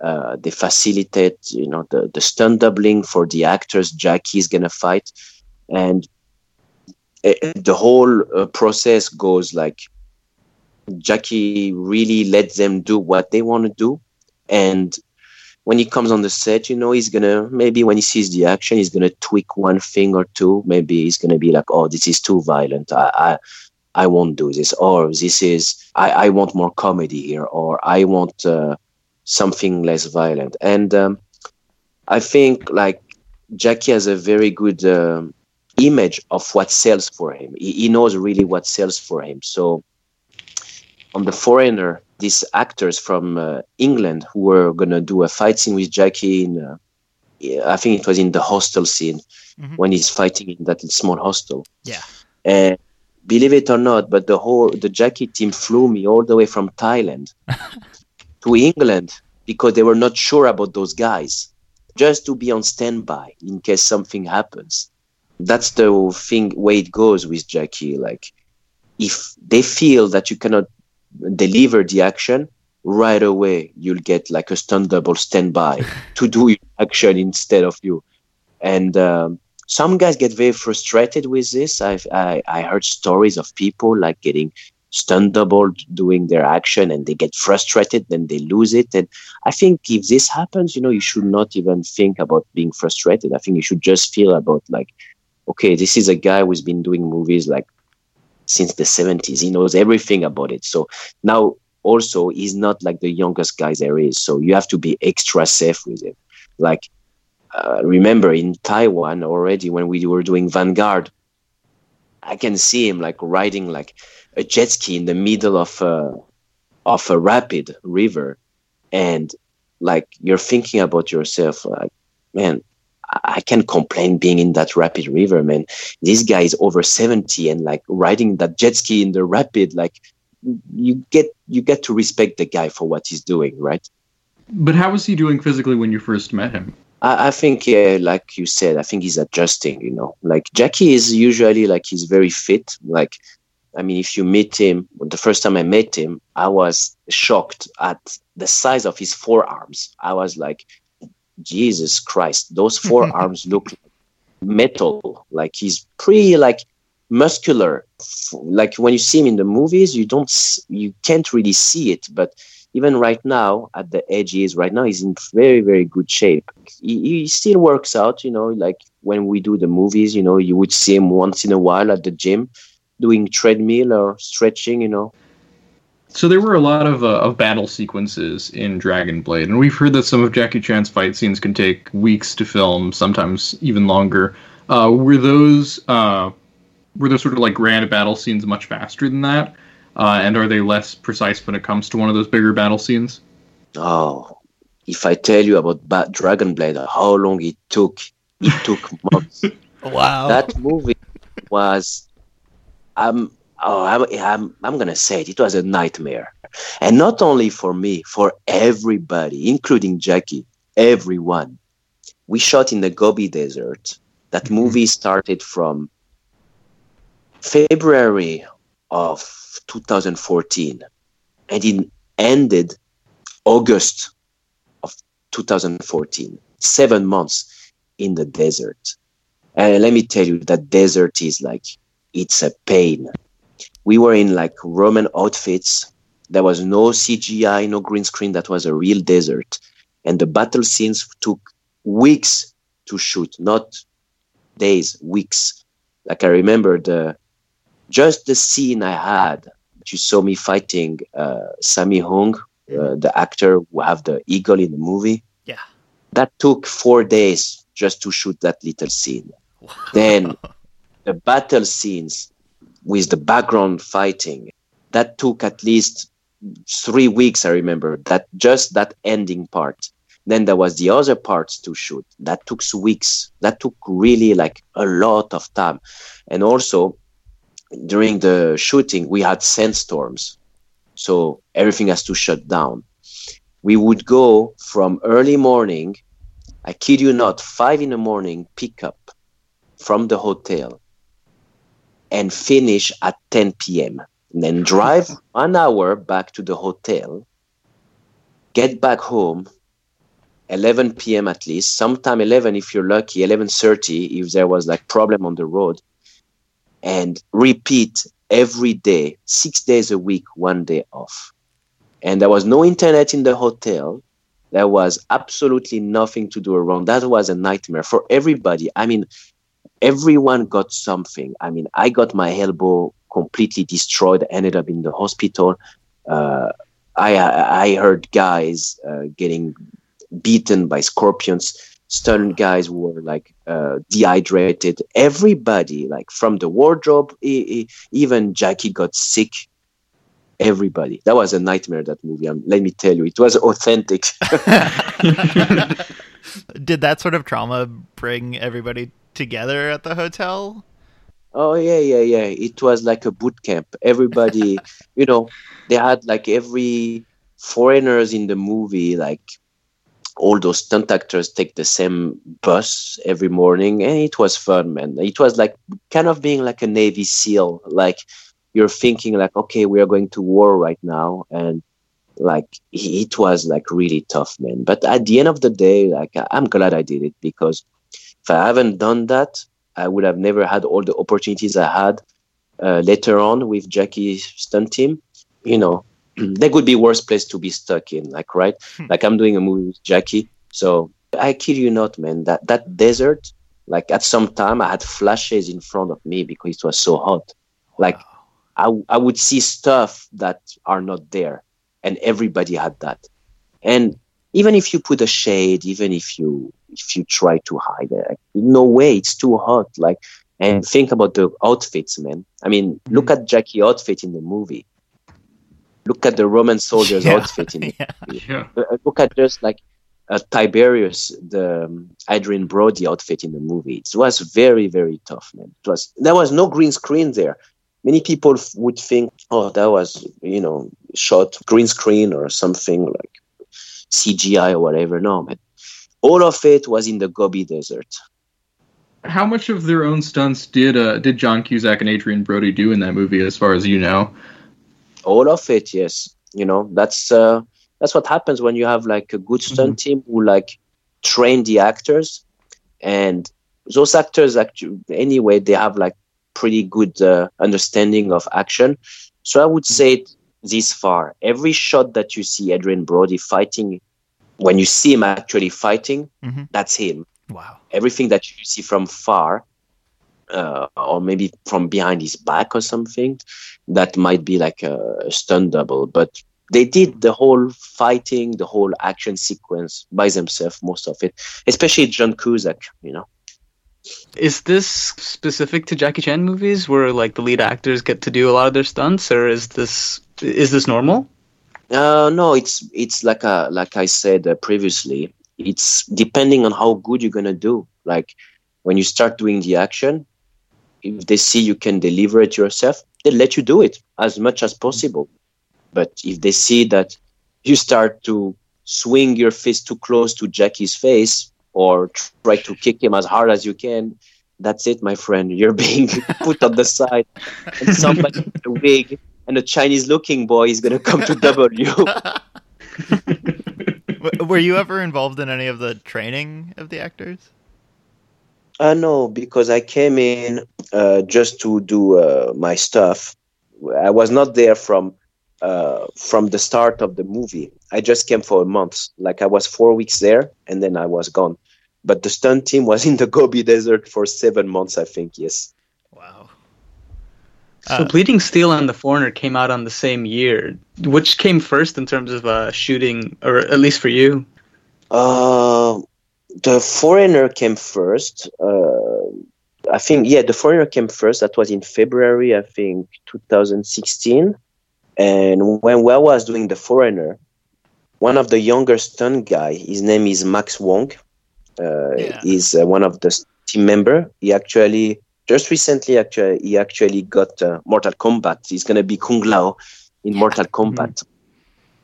Uh, they facilitate, you know, the, the stunt doubling for the actors Jackie's gonna fight, and eh, the whole uh, process goes like Jackie really lets them do what they want to do, and when he comes on the set, you know, he's gonna maybe when he sees the action, he's gonna tweak one thing or two. Maybe he's gonna be like, "Oh, this is too violent. I, I, I won't do this." Or this is, I, I want more comedy here, or I want uh, something less violent. And um, I think like Jackie has a very good um, image of what sells for him. He, he knows really what sells for him. So on the foreigner, these actors from uh, England who were gonna do a fight scene with Jackie in, uh, I think it was in the hostel scene Mhm. when he's fighting in that small hostel. Yeah. And believe it or not, but the whole the Jackie team flew me all the way from Thailand [laughs] to England because they were not sure about those guys, just to be on standby in case something happens. That's the thing way it goes with Jackie. Like if they feel that you cannot deliver the action right away you'll get like a stunt double standby [laughs] to do your action instead of you and um, some guys get very frustrated with this I've, i i heard stories of people like getting stunt double doing their action and they get frustrated, then they lose it. And I think if this happens, you know, you should not even think about being frustrated. I think you should just feel about like, okay, this is a guy who's been doing movies like since the 70s. He knows everything about it. So now also he's not like the youngest guy there is. So you have to be extra safe with him. Like, uh, remember in Taiwan already when we were doing Vanguard, I can see him like riding like a jet ski in the middle of a of a rapid river, and like you're thinking about yourself, like man, I can't complain being in that rapid river, man. This guy is over seventy and like riding that jet ski in the rapid, like you get you get to respect the guy for what he's doing, right? But how was he doing physically when you first met him? I, I think, yeah, like you said, I think he's adjusting. You know, like Jackie is usually like he's very fit. Like, I mean, if you meet him, the first time I met him, I was shocked at the size of his forearms. I was like, Jesus Christ, those [laughs] forearms look metal. Like he's pretty like muscular. Like when you see him in the movies, you don't, you can't really see it, but even right now at the age he is right now he's in very very good shape he, he, still works out you know like when we do the movies you know you would see him once in a while at the gym doing treadmill or stretching you know so there were a lot of, uh, of battle sequences in Dragon Blade, and we've heard that some of Jackie Chan's fight scenes can take weeks to film, sometimes even longer. Uh, were those uh, were those sort of like grand battle scenes much faster than that? Uh, and are they less precise when it comes to one of those bigger battle scenes? Oh, if I tell you about ba- Dragon Blade, how long it took, it [laughs] took months. wow. That movie was, um, oh, I'm, I'm, I'm gonna say it. It was a nightmare, and not only for me, for everybody, including Jackie, everyone. We shot in the Gobi Desert. That mm-hmm. movie started from February of 2014 and it ended August of 2014. Seven months in the desert. And let me tell you, that desert is like, it's a pain. We were in like Roman outfits. There was no CGI, no green screen. That was a real desert. And the battle scenes took weeks to shoot, not days, weeks. Like I remember the just the scene I had you saw me fighting uh, Sammy Hung, uh, the actor who have the eagle in the movie. Yeah. That took four days just to shoot that little scene. Wow. Then [laughs] the battle scenes with the background fighting, that took at least three weeks, I remember. That just that ending part. Then there was the other parts to shoot. That took weeks. That took really like a lot of time. And also during the shooting, we had sandstorms. So everything has to shut down. We would go from early morning, I kid you not, five in the morning, pick up from the hotel and finish at 10 p.m. And then drive [laughs] one hour back to the hotel, get back home 11 p.m. at least, sometime 11 if you're lucky, 11:30 if there was like problem on the road, and repeat every day, six days a week, one day off. And there was no internet in the hotel. There was absolutely nothing to do around. That was a nightmare for everybody. I mean, everyone got something. I mean, I got my elbow completely destroyed, ended up in the hospital. Uh, I, I heard guys uh, getting beaten by scorpions stun guys were like uh, dehydrated. Everybody, like from the wardrobe, even Jackie got sick. Everybody. That was a nightmare. That movie. Um, let me tell you, it was [laughs] authentic. [laughs] Did that sort of trauma bring everybody together at the hotel? Oh yeah, yeah, yeah. It was like a boot camp. Everybody, [laughs] you know, they had like every foreigners in the movie, like all those stunt actors take the same bus every morning and it was fun man. It was like kind of being like a navy seal like you're thinking like okay we are going to war right now and like it was like really tough man. But at the end of the day like i'm glad i did it because if i haven't done that i would have never had all the opportunities i had uh, later on with Jackie's stunt team, you know, [clears throat] there could be worse place to be stuck in. Like right, Hmm. like I'm doing a movie with Jackie, so I kid you not, man. That that desert, like at some time, I had flashes in front of me because it was so hot. Like I I would see stuff that are not there, and everybody had that. And even if you put a shade, even if you if you try to hide it, like, no way, it's too hot. Like, and think about the outfits, man. I mean, look at Jackie outfit in the movie. Look at the Roman soldier's Yeah. outfit in [laughs] yeah. Yeah. uh, look at just like uh, Tiberius, the um, Adrien Brody outfit in the movie. It was very, very tough, man. It was there was no green screen there. Many people f- would think, oh, that was you know shot green screen or something like CGI or whatever. No, man. All of it was in the Gobi Desert. How much of their own stunts did uh, did John Cusack and Adrien Brody do in that movie, as far as you know? All of it yes. You know that's uh that's what happens when you have like a good stunt team who like train the actors. And those actors actually anyway they have like pretty good uh, understanding of action. So i would say this far. Every shot that you see adrien brody fighting when you see him actually fighting Mhm. that's him. Wow. everything that you see from far uh, or maybe from behind his back or something that might be like a stunt double but they did the whole fighting the whole action sequence by themselves most of it especially john cusack you know Is this specific to Jackie Chan movies where like the lead actors get to do a lot of their stunts, or is this is this normal? Uh, no, it's it's like a like I said uh, previously. It's depending on how good you're gonna do. Like when you start doing the action, if they see you can deliver it yourself, they let you do it as much as possible. But if they see that you start to swing your fist too close to Jackie's face or try to kick him as hard as you can, that's it, my friend. You're being [laughs] put on the side, and somebody with a wig and a Chinese-looking boy is gonna come to double you. [laughs] Were you ever involved in any of the training of the actors? Uh, no, because I came in uh, just to do uh, my stuff. I was not there from uh, from the start of the movie. I just came for a month. Like I was four weeks there, and then I was gone. But the stunt team was [laughs] in the Gobi Desert for seven months, I think. Yes. Wow. So Uh, Bleeding Steel and The Foreigner came out on the same year. Which came first in terms of uh, shooting, or at least for you? Uh, the Foreigner came first. Uh, I think yeah, the Foreigner came first. That was in February, I think, 2016. And when I was doing the Foreigner, one of the younger stunt guy, his name is Max Wong. Uh, Yeah. He's uh, one of the team member. He actually just recently actually he actually got uh, Mortal Kombat. He's gonna be Kung Lao in Mortal Kombat.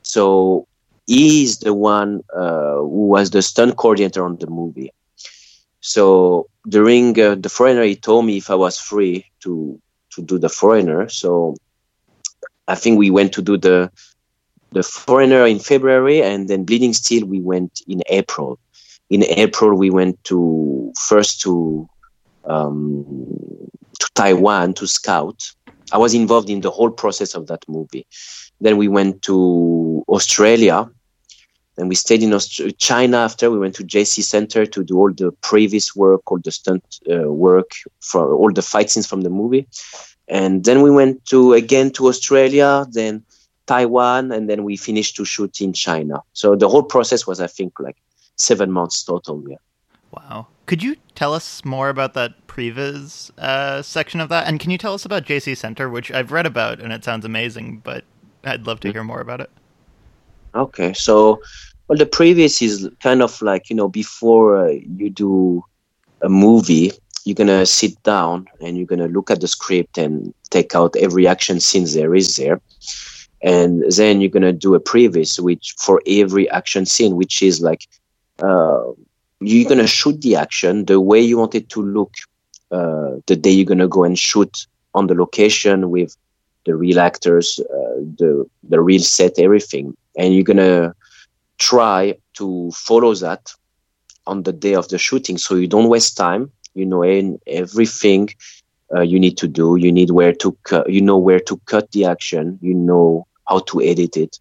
So he is the one uh, who was the stunt coordinator on the movie. So during uh, the Foreigner, he told me if I was free to to do the Foreigner. So I think we went to do the the Foreigner in February, and then Bleeding Steel we went in April. In April, we went to first to um, to Taiwan to scout. I was involved in the whole process of that movie. Then we went to Australia. and we stayed in Aust- China after. We went to JC Center to do all the previous work, all the stunt uh, work, for all the fight scenes from the movie. And then we went to again to Australia, then Taiwan, and then we finished to shoot in China. So the whole process was, I think, like seven months total. Yeah. Wow. Could you tell us more about that previs uh, section of that? And can you tell us about JC Center, which I've read about and it sounds amazing, but I'd love to hear more about it. Okay, so well, the previous is kind of like you know before uh, you do a movie, you're gonna sit down and you're gonna look at the script and take out every action scene there is there, and then you're gonna do a previous which for every action scene, which is like uh, you're gonna shoot the action the way you want it to look uh, the day you're gonna go and shoot on the location with the real actors, uh, the the real set, everything, and you're gonna try to follow that on the day of the shooting, so you don't waste time. You know, and everything uh, you need to do. You need where to cut. You know where to cut the action. You know how to edit it,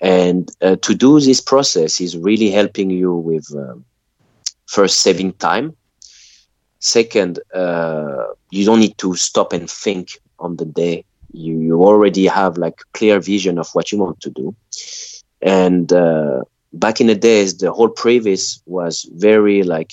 and uh, to do this process is really helping you with um, first saving time. Second, uh, you don't need to stop and think on the day. You you already have like clear vision of what you want to do, and uh, back in the days, the whole previs was very like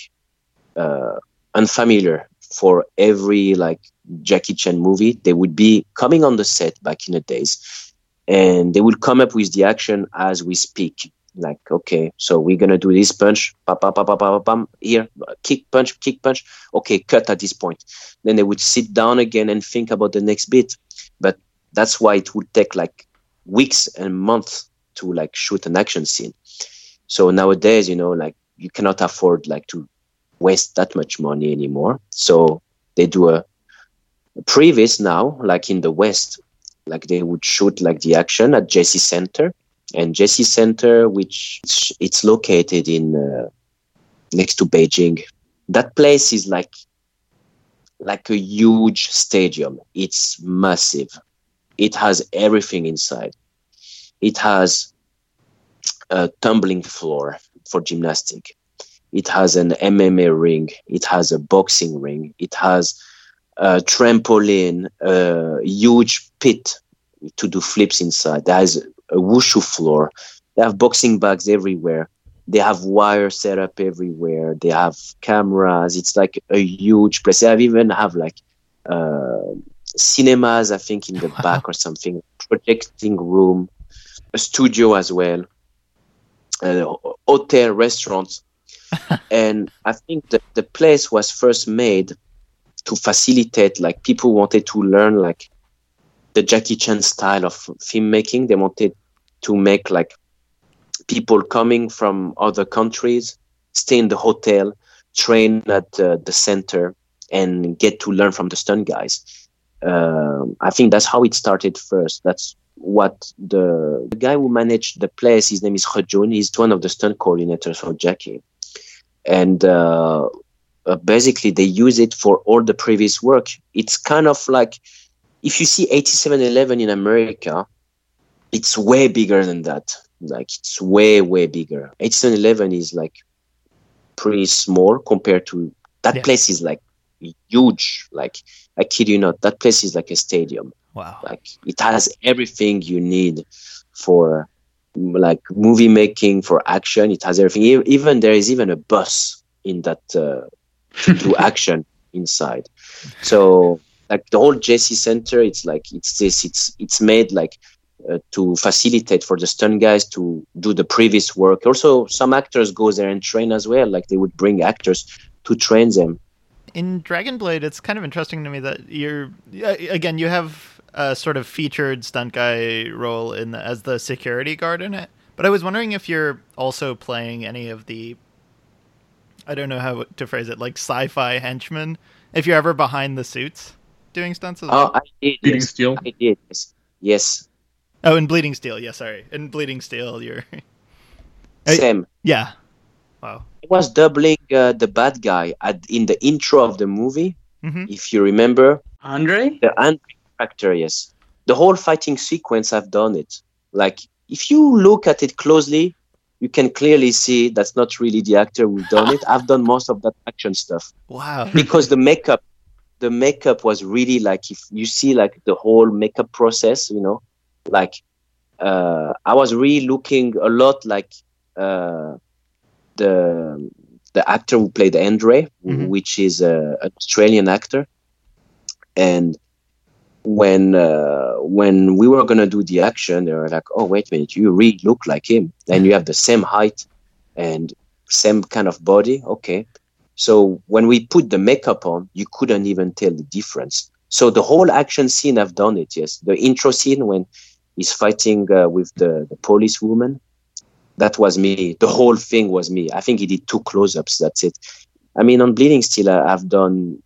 uh, unfamiliar for every like Jackie Chan movie. They would be coming on the set back in the days, and they would come up with the action as we speak. Like, okay, so we're gonna do this punch, pa pa pa pa pa pam, here, kick punch, kick punch. Okay, cut at this point. Then they would sit down again and think about the next bit. That's why it would take like weeks and months to like shoot an action scene. So nowadays, you know, like you cannot afford like to waste that much money anymore. So they do a, a previs now, like in the West, like they would shoot like the action at JC Center, and JC Center, which it's located in uh, next to Beijing. That place is like like a huge stadium. It's massive. It has everything inside. It has a tumbling floor for gymnastic. It has an MMA ring. It has a boxing ring. It has a trampoline, a huge pit to do flips inside. There is a wushu floor. They have boxing bags everywhere. They have wire set up everywhere. They have cameras. It's like a huge place. They have even have like uh, cinemas, I think, in the wow. back or something. Projecting room, a studio as well, uh, hotel, restaurants. [laughs] and I think that the place was first made to facilitate like people wanted to learn like the Jackie Chan style of filmmaking. They wanted to make like people coming from other countries stay in the hotel, train at uh, the center, and get to learn from the stunt guys. Um, I think that's how it started first. That's what the, the guy who managed the place, his name is Hejun, he's one of the stunt coordinators for Jackie and uh, uh, basically they use it for all the previous work. It's kind of like if you see 8711 in America, it's way bigger than that. Like it's way way bigger. 8711 is like pretty small compared to that yeah. place is like huge. Like I kid you not, that place is like a stadium. Wow. Like it has everything you need for like movie making for action. It has everything. Even there is even a bus in that uh, [laughs] to action inside. So like the whole JC Center, it's like it's this. It's it's made like uh, to facilitate for the stunt guys to do the previous work. Also, some actors go there and train as well. Like they would bring actors to train them. In Dragon Blade, it's kind of interesting to me that you're uh, again you have a sort of featured stunt guy role in the, as the security guard in it. But I was wondering if you're also playing any of the I don't know how to phrase it, like sci-fi henchmen. If you're ever behind the suits doing stunts as oh, well. Oh, I did. Bleeding yes. Steel. I did. Yes. yes. Oh, in Bleeding Steel. Yeah, sorry. In Bleeding Steel, you're [laughs] same. Yeah. Wow. It was doubling uh, the bad guy at, in the intro of the movie. Mm-hmm. If you remember, Andre. The Andre actor, yes. The whole fighting sequence, I've done it. Like, if you look at it closely, you can clearly see that's not really the actor who done it. I've done most of that action stuff. Wow. [laughs] Because the makeup, the makeup was really like, if you see like the whole makeup process, you know, like, uh, I was really looking a lot like uh, the the actor who played Andre, mm-hmm. which is a, an Australian actor, and when uh, when we were gonna do the action, they were like, "Oh, wait a minute, you really look like him, and you have the same height and same kind of body." Okay, so when we put the makeup on, you couldn't even tell the difference. So the whole action scene, I've done it. Yes, the intro scene when he's fighting uh, with the, the police woman, that was me. The whole thing was me. I think he did two close-ups. That's it. I mean, on Bleeding Steel, I've done.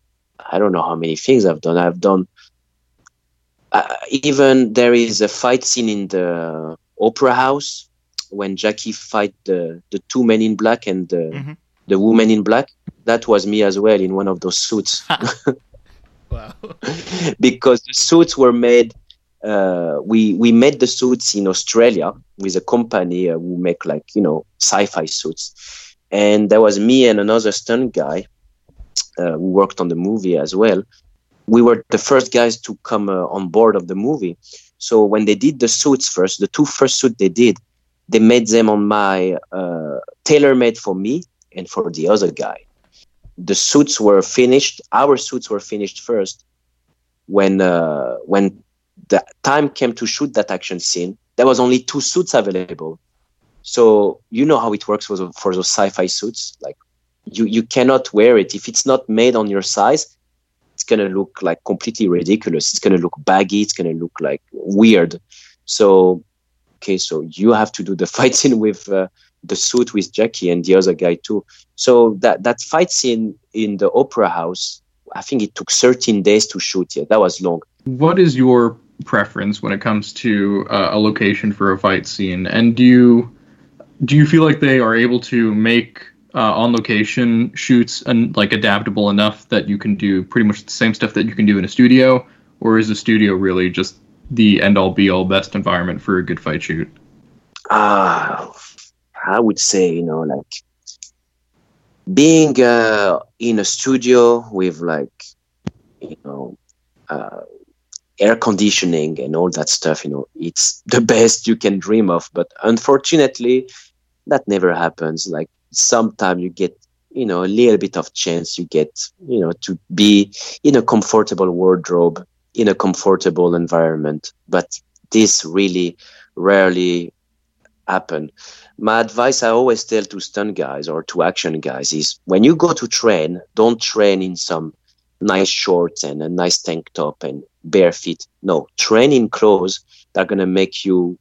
I don't know how many things I've done. I've done uh, even there is a fight scene in the opera house when Jackie fight the the two men in black and the mm-hmm. the woman in black. That was me as well in one of those suits. [laughs] [laughs] Wow. because the suits were made. Uh, we we made the suits in Australia with a company uh, who make like you know sci-fi suits, and there was me and another stunt guy uh, who worked on the movie as well. We were the first guys to come uh, on board of the movie. So when they did the suits first, the two first suits they did, they made them on my uh, tailor made for me and for the other guy. The suits were finished. Our suits were finished first. When when the time came to shoot that action scene, there was only two suits available. So you know how it works for, the, for those sci-fi suits. Like you you cannot wear it if it's not made on your size. It's gonna look like completely ridiculous. It's gonna look baggy. It's gonna look like weird. So okay, so you have to do the [laughs] fight scene with uh, the suit with Jackie and the other guy too. So that that fight scene in the opera house, I think it took 13 days to shoot. Yeah, that was long. What is your preference when it comes to uh, a location for a fight scene? And do you do you feel like they are able to make uh, on location shoots and like adaptable enough that you can do pretty much the same stuff that you can do in a studio, or is the studio really just the end all be all best environment for a good fight shoot? Ah, I would say you know like being uh, in a studio with like you know uh, air conditioning and all that stuff. You know, it's [laughs] the best you can dream of. But unfortunately, that never happens. Like sometimes you get you know a little bit of chance you get you know to be in a comfortable wardrobe in a comfortable environment but this really rarely happen my advice i always tell to stunt guys or to action guys is when you go to train don't train in some nice shorts and a nice tank top and bare feet no training clothes that are going to make you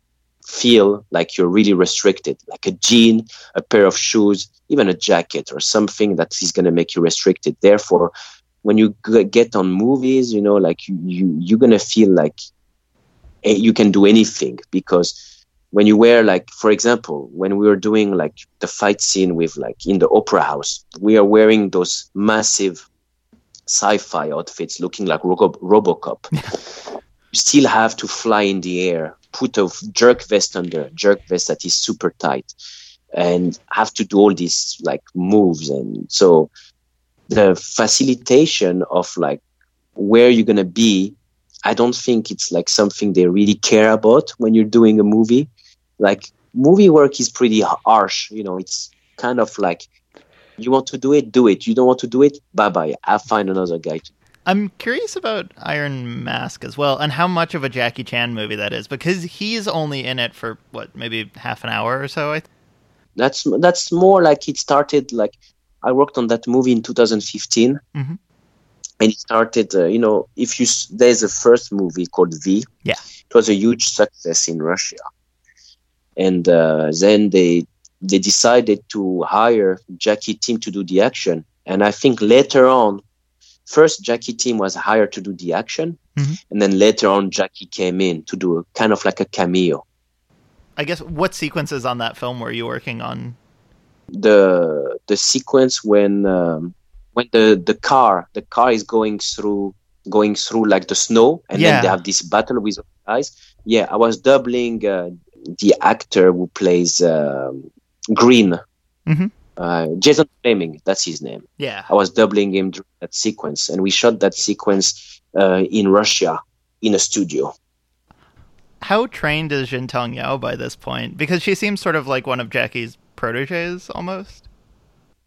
feel like you're really restricted, like a jean, a pair of shoes, even a jacket or something that is going to make you restricted. Therefore, when you get on movies, you know, like you, you you're going to feel like eh, you can do anything because when you wear like for example when we were doing like the fight scene with like in the opera house we are wearing those massive sci-fi outfits looking like Robo- robocop you still have to fly in the air put a jerk vest under, jerk vest that is super tight, and have to do all these like moves. And so the facilitation of like where you're gonna be, I don't think it's like something they really care about when you're doing a movie. Like movie work is pretty harsh, you know. It's kind of like you want to do it, do it. You don't want to do it, bye bye. I'll find another guy to I'm curious about Iron Mask as well, and how much of a Jackie Chan movie that is, because he's only in it for what, maybe half an hour or so. I th- that's that's more like it started. Like I worked on that movie in 2015, mm-hmm. and it started. Uh, you know, if you there's a first movie called Viy. Yeah, it was a huge success in Russia, and uh, then they they decided to hire Jackie Team to do the action, and I think later on first Jackie team was hired to do the action, mm-hmm. and then later on Jackie came in to do a, kind of like a cameo. I guess what sequences on that film were you working on? The the sequence when um, when the the car the car is going through going through like the snow, and yeah. then they have this battle with the guys. Yeah, I was doubling uh, the actor who plays uh, Green. Mm-hmm uh, Jason Flemyng, that's his name. Yeah. I was doubling him during that sequence, and we shot that sequence uh, in Russia in a studio. How trained is Jin Tong Yao by this point? Because she seems sort of like one of Jackie's proteges almost.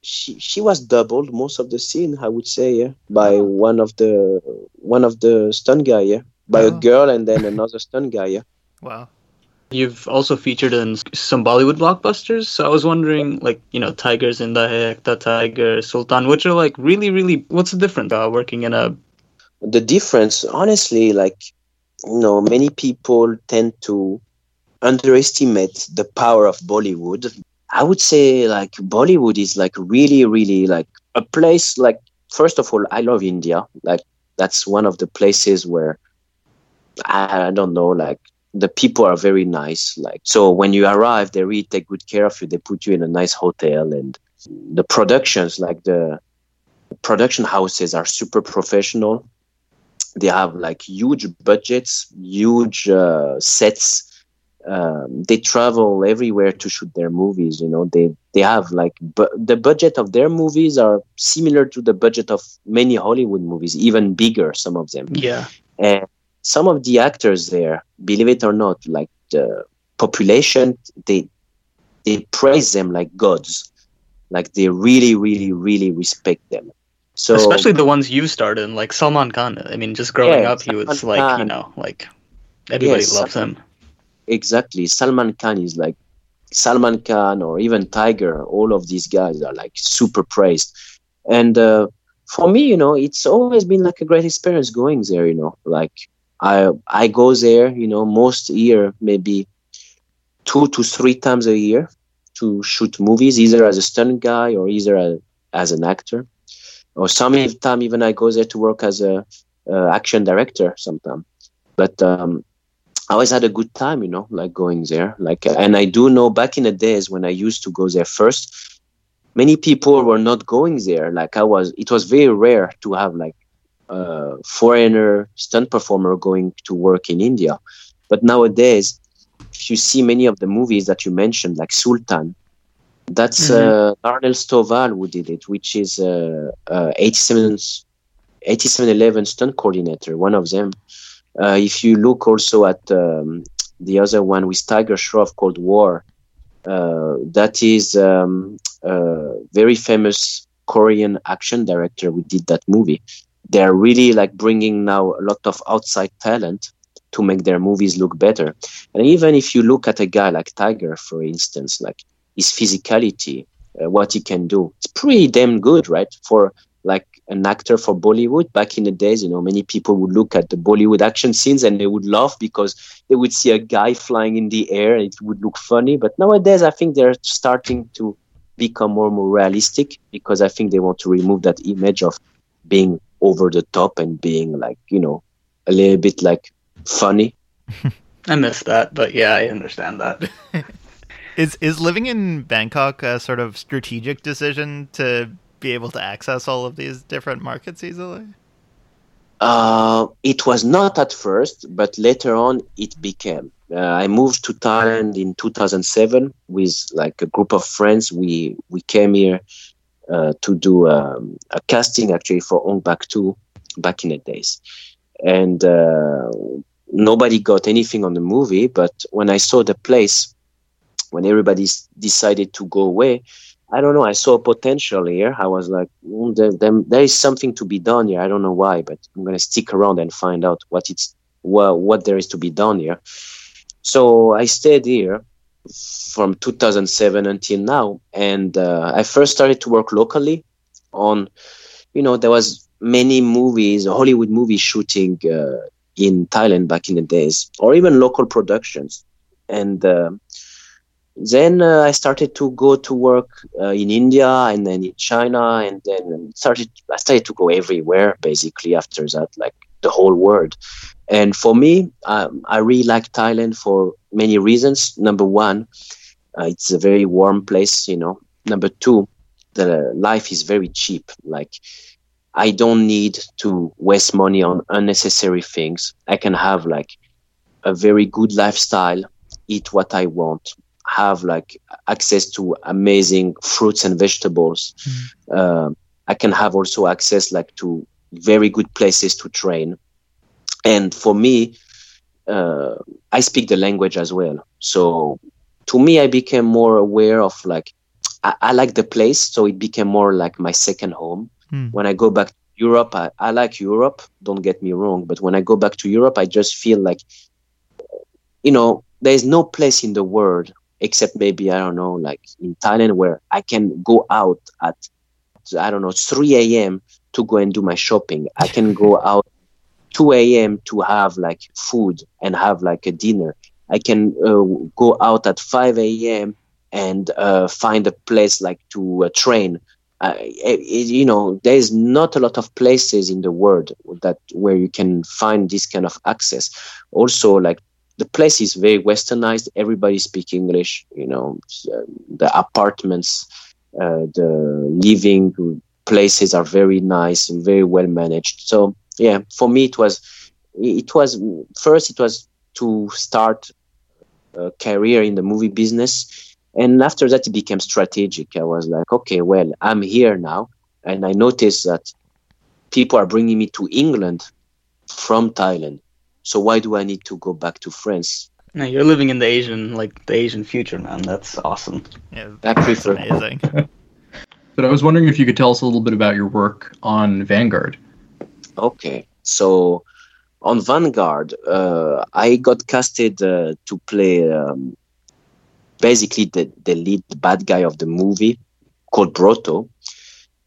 She she was doubled most of the scene, I would say, yeah, by oh. one of the one of the stunt guy, yeah, by oh. a girl and then another stunt guy, yeah. Wow. You've also featured in some Bollywood blockbusters, so I was wondering, like, you know, Tiger Zinda Hai, Ek Tha Tiger, Sultan, which are like really, really. What's the difference uh, working in a? The difference, honestly, like, you know, many people tend to underestimate the power of Bollywood. I would say, like, Bollywood is like really, really like a place. Like, first of all, I love India. Like, that's one of the places where I don't know, like the people are very nice. Like so, when you arrive, they really take good care of you. They put you in a nice hotel, and the productions, like the production houses, are super professional. they have like huge budgets, huge uh, sets. Um, they travel everywhere to shoot their movies. You know, they they have like bu- the budget of their movies are similar to the budget of many Hollywood movies, even bigger. Some of them. Yeah. And some of the actors there, believe it or not, like the population, they they praise them like gods. Like they really, really, really respect them. So especially the ones you started, like Salman Khan. I mean, just growing Yeah, up, he was Salman like, you know, like everybody Yes, loves him. exactly salman khan is like salman khan or even tiger all of these guys are like super praised and uh, for me you know it's always been like a great experience going there you know like i i go there you know most year maybe two to three times a year to shoot movies either as a stunt guy or either a, as an actor or some time even i go there to work as a uh, action director sometime but um, I always had a good time, you know, like going there. Like, and I do know back in the days when I used to go there first, many people were not going there. Like I was, it was very rare to have like a foreigner stunt performer going to work in India. But nowadays, if you see many of the movies that you mentioned, like Sultan, that's uh, Larnell Stovall who did it, which is uh, uh, 87, 8711 stunt coordinator, one of them. Uh, if you look also at um, the other one with Tiger Shroff called War, uh, that is um, a very famous Korean action director who did that movie. They're really like bringing now a lot of outside talent to make their movies look better. And even if you look at a guy like Tiger, for instance, like his physicality, uh, what he can do, it's pretty damn good, right? For like an actor for Bollywood back in the days, you know, many people would look at the Bollywood action scenes and they would laugh because they would see a guy flying in the air and it would look funny. But nowadays, I think they're starting to become more and more realistic because I think they want to remove that image of being over the top and being like, you know, a little bit like funny. [laughs] I miss that, but yeah, I understand that. [laughs] Is is living in Bangkok a sort of strategic decision to be able to access all of these different markets easily? Uh, it was not at first, but later on it became. Uh, I moved to Thailand in 2007 with like a group of friends. We we came here to do um, a casting actually for Ong Bak 2 back in the days, and uh, nobody got anything on the movie. But when I saw the place, when everybody decided to go away, I don't know. I saw potential here. I was like, mm, there, there, there is something to be done here. I don't know why, but I'm gonna stick around and find out what it's well, what there is to be done here. So I stayed here from 2007 until now, and uh, I first started to work locally. On, you know, there was many movies, Hollywood movie shooting uh, in Thailand back in the days, or even local productions, and. Uh, then uh, I started to go to work uh, in India and then in China, and then started I started to go everywhere basically after that, like the whole world. And for me, um, I really like Thailand for many reasons. Number one, uh, it's a very warm place, you know. Number two, the life is very cheap. Like I don't need to waste money on unnecessary things. I can have like a very good lifestyle, eat what I want, have like access to amazing fruits and vegetables. Um, I can have also access like to very good places to train. And for me, uh, I speak the language as well. So to me, I became more aware of like I, I like the place, so it became more like my second home. Hmm. When I go back to Europe, I, I like Europe. Don't get me wrong, but when I go back to Europe, I just feel like you know there is no place in the world except maybe I don't know, like in Thailand, where I can go out at I don't know 3 a.m. to go and do my shopping. I can go out [laughs] 2 a.m. to have like food and have like a dinner. I can uh, go out at 5 a.m. and uh, find a place like to uh, train. It, it- you know, there's not a lot of places in the world that where you can find this kind of access. Also, like the place is very westernized. Everybody speak English. You know, the apartments, uh, the living places are very nice and very well managed. So yeah, for me it was it was first it was to start a career in the movie business, and after that it became strategic. I was like, okay, well, I'm here now, and I noticed that people are bringing me to England from Thailand. So why do I need to go back to France? No, you're living in the Asian, like the Asian future, man. That's awesome. Yeah, I that's prefer- amazing. [laughs] But I was wondering if you could tell us a little bit about your work on Vanguard. Okay, so on Vanguard, uh, I got casted uh, to play um, basically the, the lead bad guy of the movie called Broto.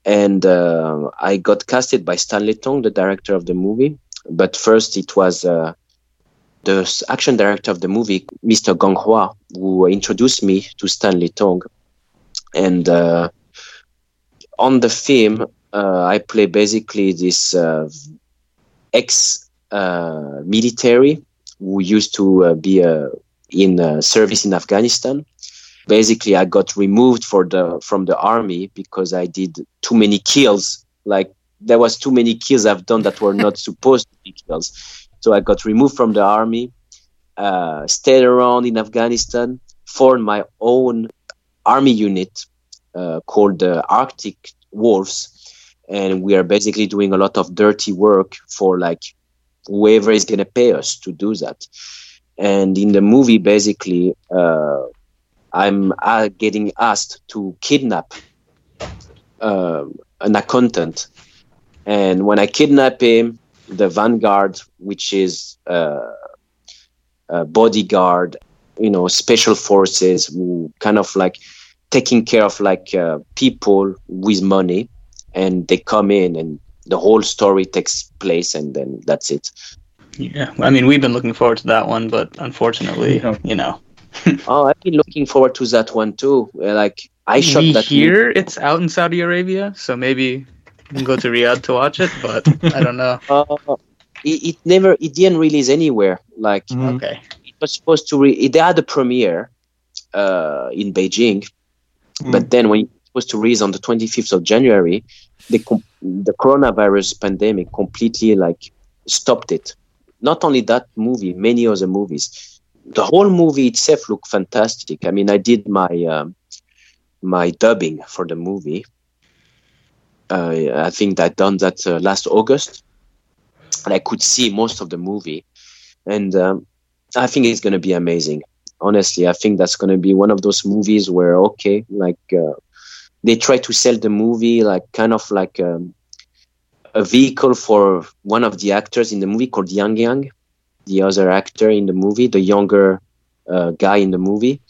And uh, I got casted by Stanley Tong, the director of the movie. But first, it was uh, the action director of the movie, Mr. Gong Hua, who introduced me to Stanley Tong. And uh, on the film, I play basically this uh, ex uh, military who used to uh, be uh, in uh, service in Afghanistan. Basically, I got removed for the from the army because I did too many kills. Like there was too many kills I've done that were not [laughs] supposed to be kills. So I got removed from the army, uh, stayed around in Afghanistan, formed my own army unit uh, called the Arctic Wolves, and we are basically doing a lot of dirty work for like whoever is going to pay us to do that. And in the movie, basically, uh, I'm uh, getting asked to kidnap um an accountant, and when I kidnap him, the vanguard, which is uh, a bodyguard, you know, special forces, who kind of like taking care of like uh, people with money and they come in and the whole story takes place and then that's it Yeah, I mean, we've been looking forward to that one, but unfortunately, Yeah. you know, [laughs] oh i've been looking forward to that one too Uh, like i shot we that hear it's out in Saudi Arabia, so maybe we can go to Riyadh to watch it, but [laughs] I don't know. movie. Uh, it, it never it didn't release anywhere like Okay. it was supposed to re- they had a premiere uh, in beijing Mm. but then when it was supposed to release on the 25th of january the the coronavirus pandemic completely like stopped it. Not only that movie many other movies. The whole movie itself looked fantastic. I mean i did my um, my dubbing for the movie. Uh, i think i done that uh, last august. And i could see most of the movie. And um, i think it's going to be amazing. Honestly i think that's going to be one of those movies where okay like uh, they try to sell the movie like kind of like um, a vehicle for one of the actors in the movie called Yang Yang, the other actor in the movie, the younger uh, guy in the movie.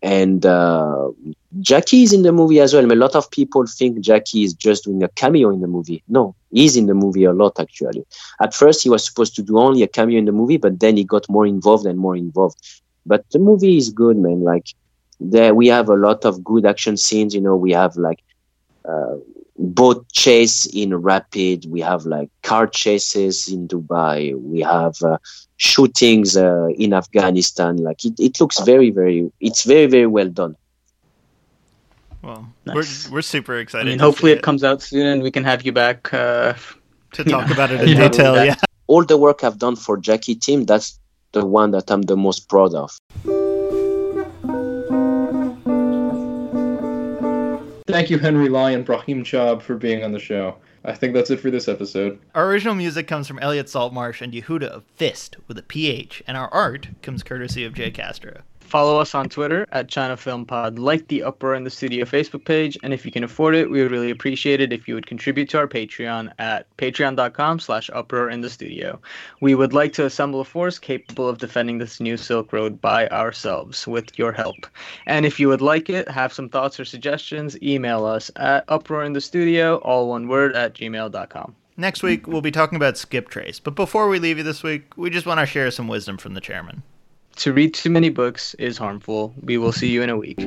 And uh, Jackie is in the movie as well. I mean, a lot of people think Jackie is just doing a cameo in the movie. No, he's in the movie a lot actually. At first, he was supposed to do only a cameo in the movie, but then he got more involved and more involved. But the movie is good, man. Like there, we have a lot of good action scenes. You know, we have like uh, boat chase in rapid. We have like car chases in Dubai. We have uh, shootings uh, in Afghanistan. Like it, it looks very, very. It's very, very well done. Well, Nice. we're we're super I excited. mean, hopefully see it comes out soon and we can have you back. Uh, to talk know. about it [laughs] in Yeah. detail. Yeah. All the work I've done for Jackie Team, that's the one that I'm the most proud of. Thank you, Henry Lai and Brahim Chab, for being on the show. I think that's it for this episode. Our original music comes from Elliot Saltmarsh and Yehuda of Fist with a PH, and our art comes courtesy of Jay Castro. Follow us on Twitter at China Film Pod. Like the Uproar in the Studio Facebook page, and if you can afford it, we would really appreciate it if you would contribute to our Patreon at patreon.com slash uproar in the studio. We would like to assemble a force capable of defending this new Silk Road by ourselves with your help. And if you would like it, have some thoughts or suggestions, email us at uproar in the studio, all one word, at gmail.com. Next week, we'll be talking about Skip Trace, but before we leave you this week, we just want to share some wisdom from the chairman. To read too many books is harmful. We will see you in a week.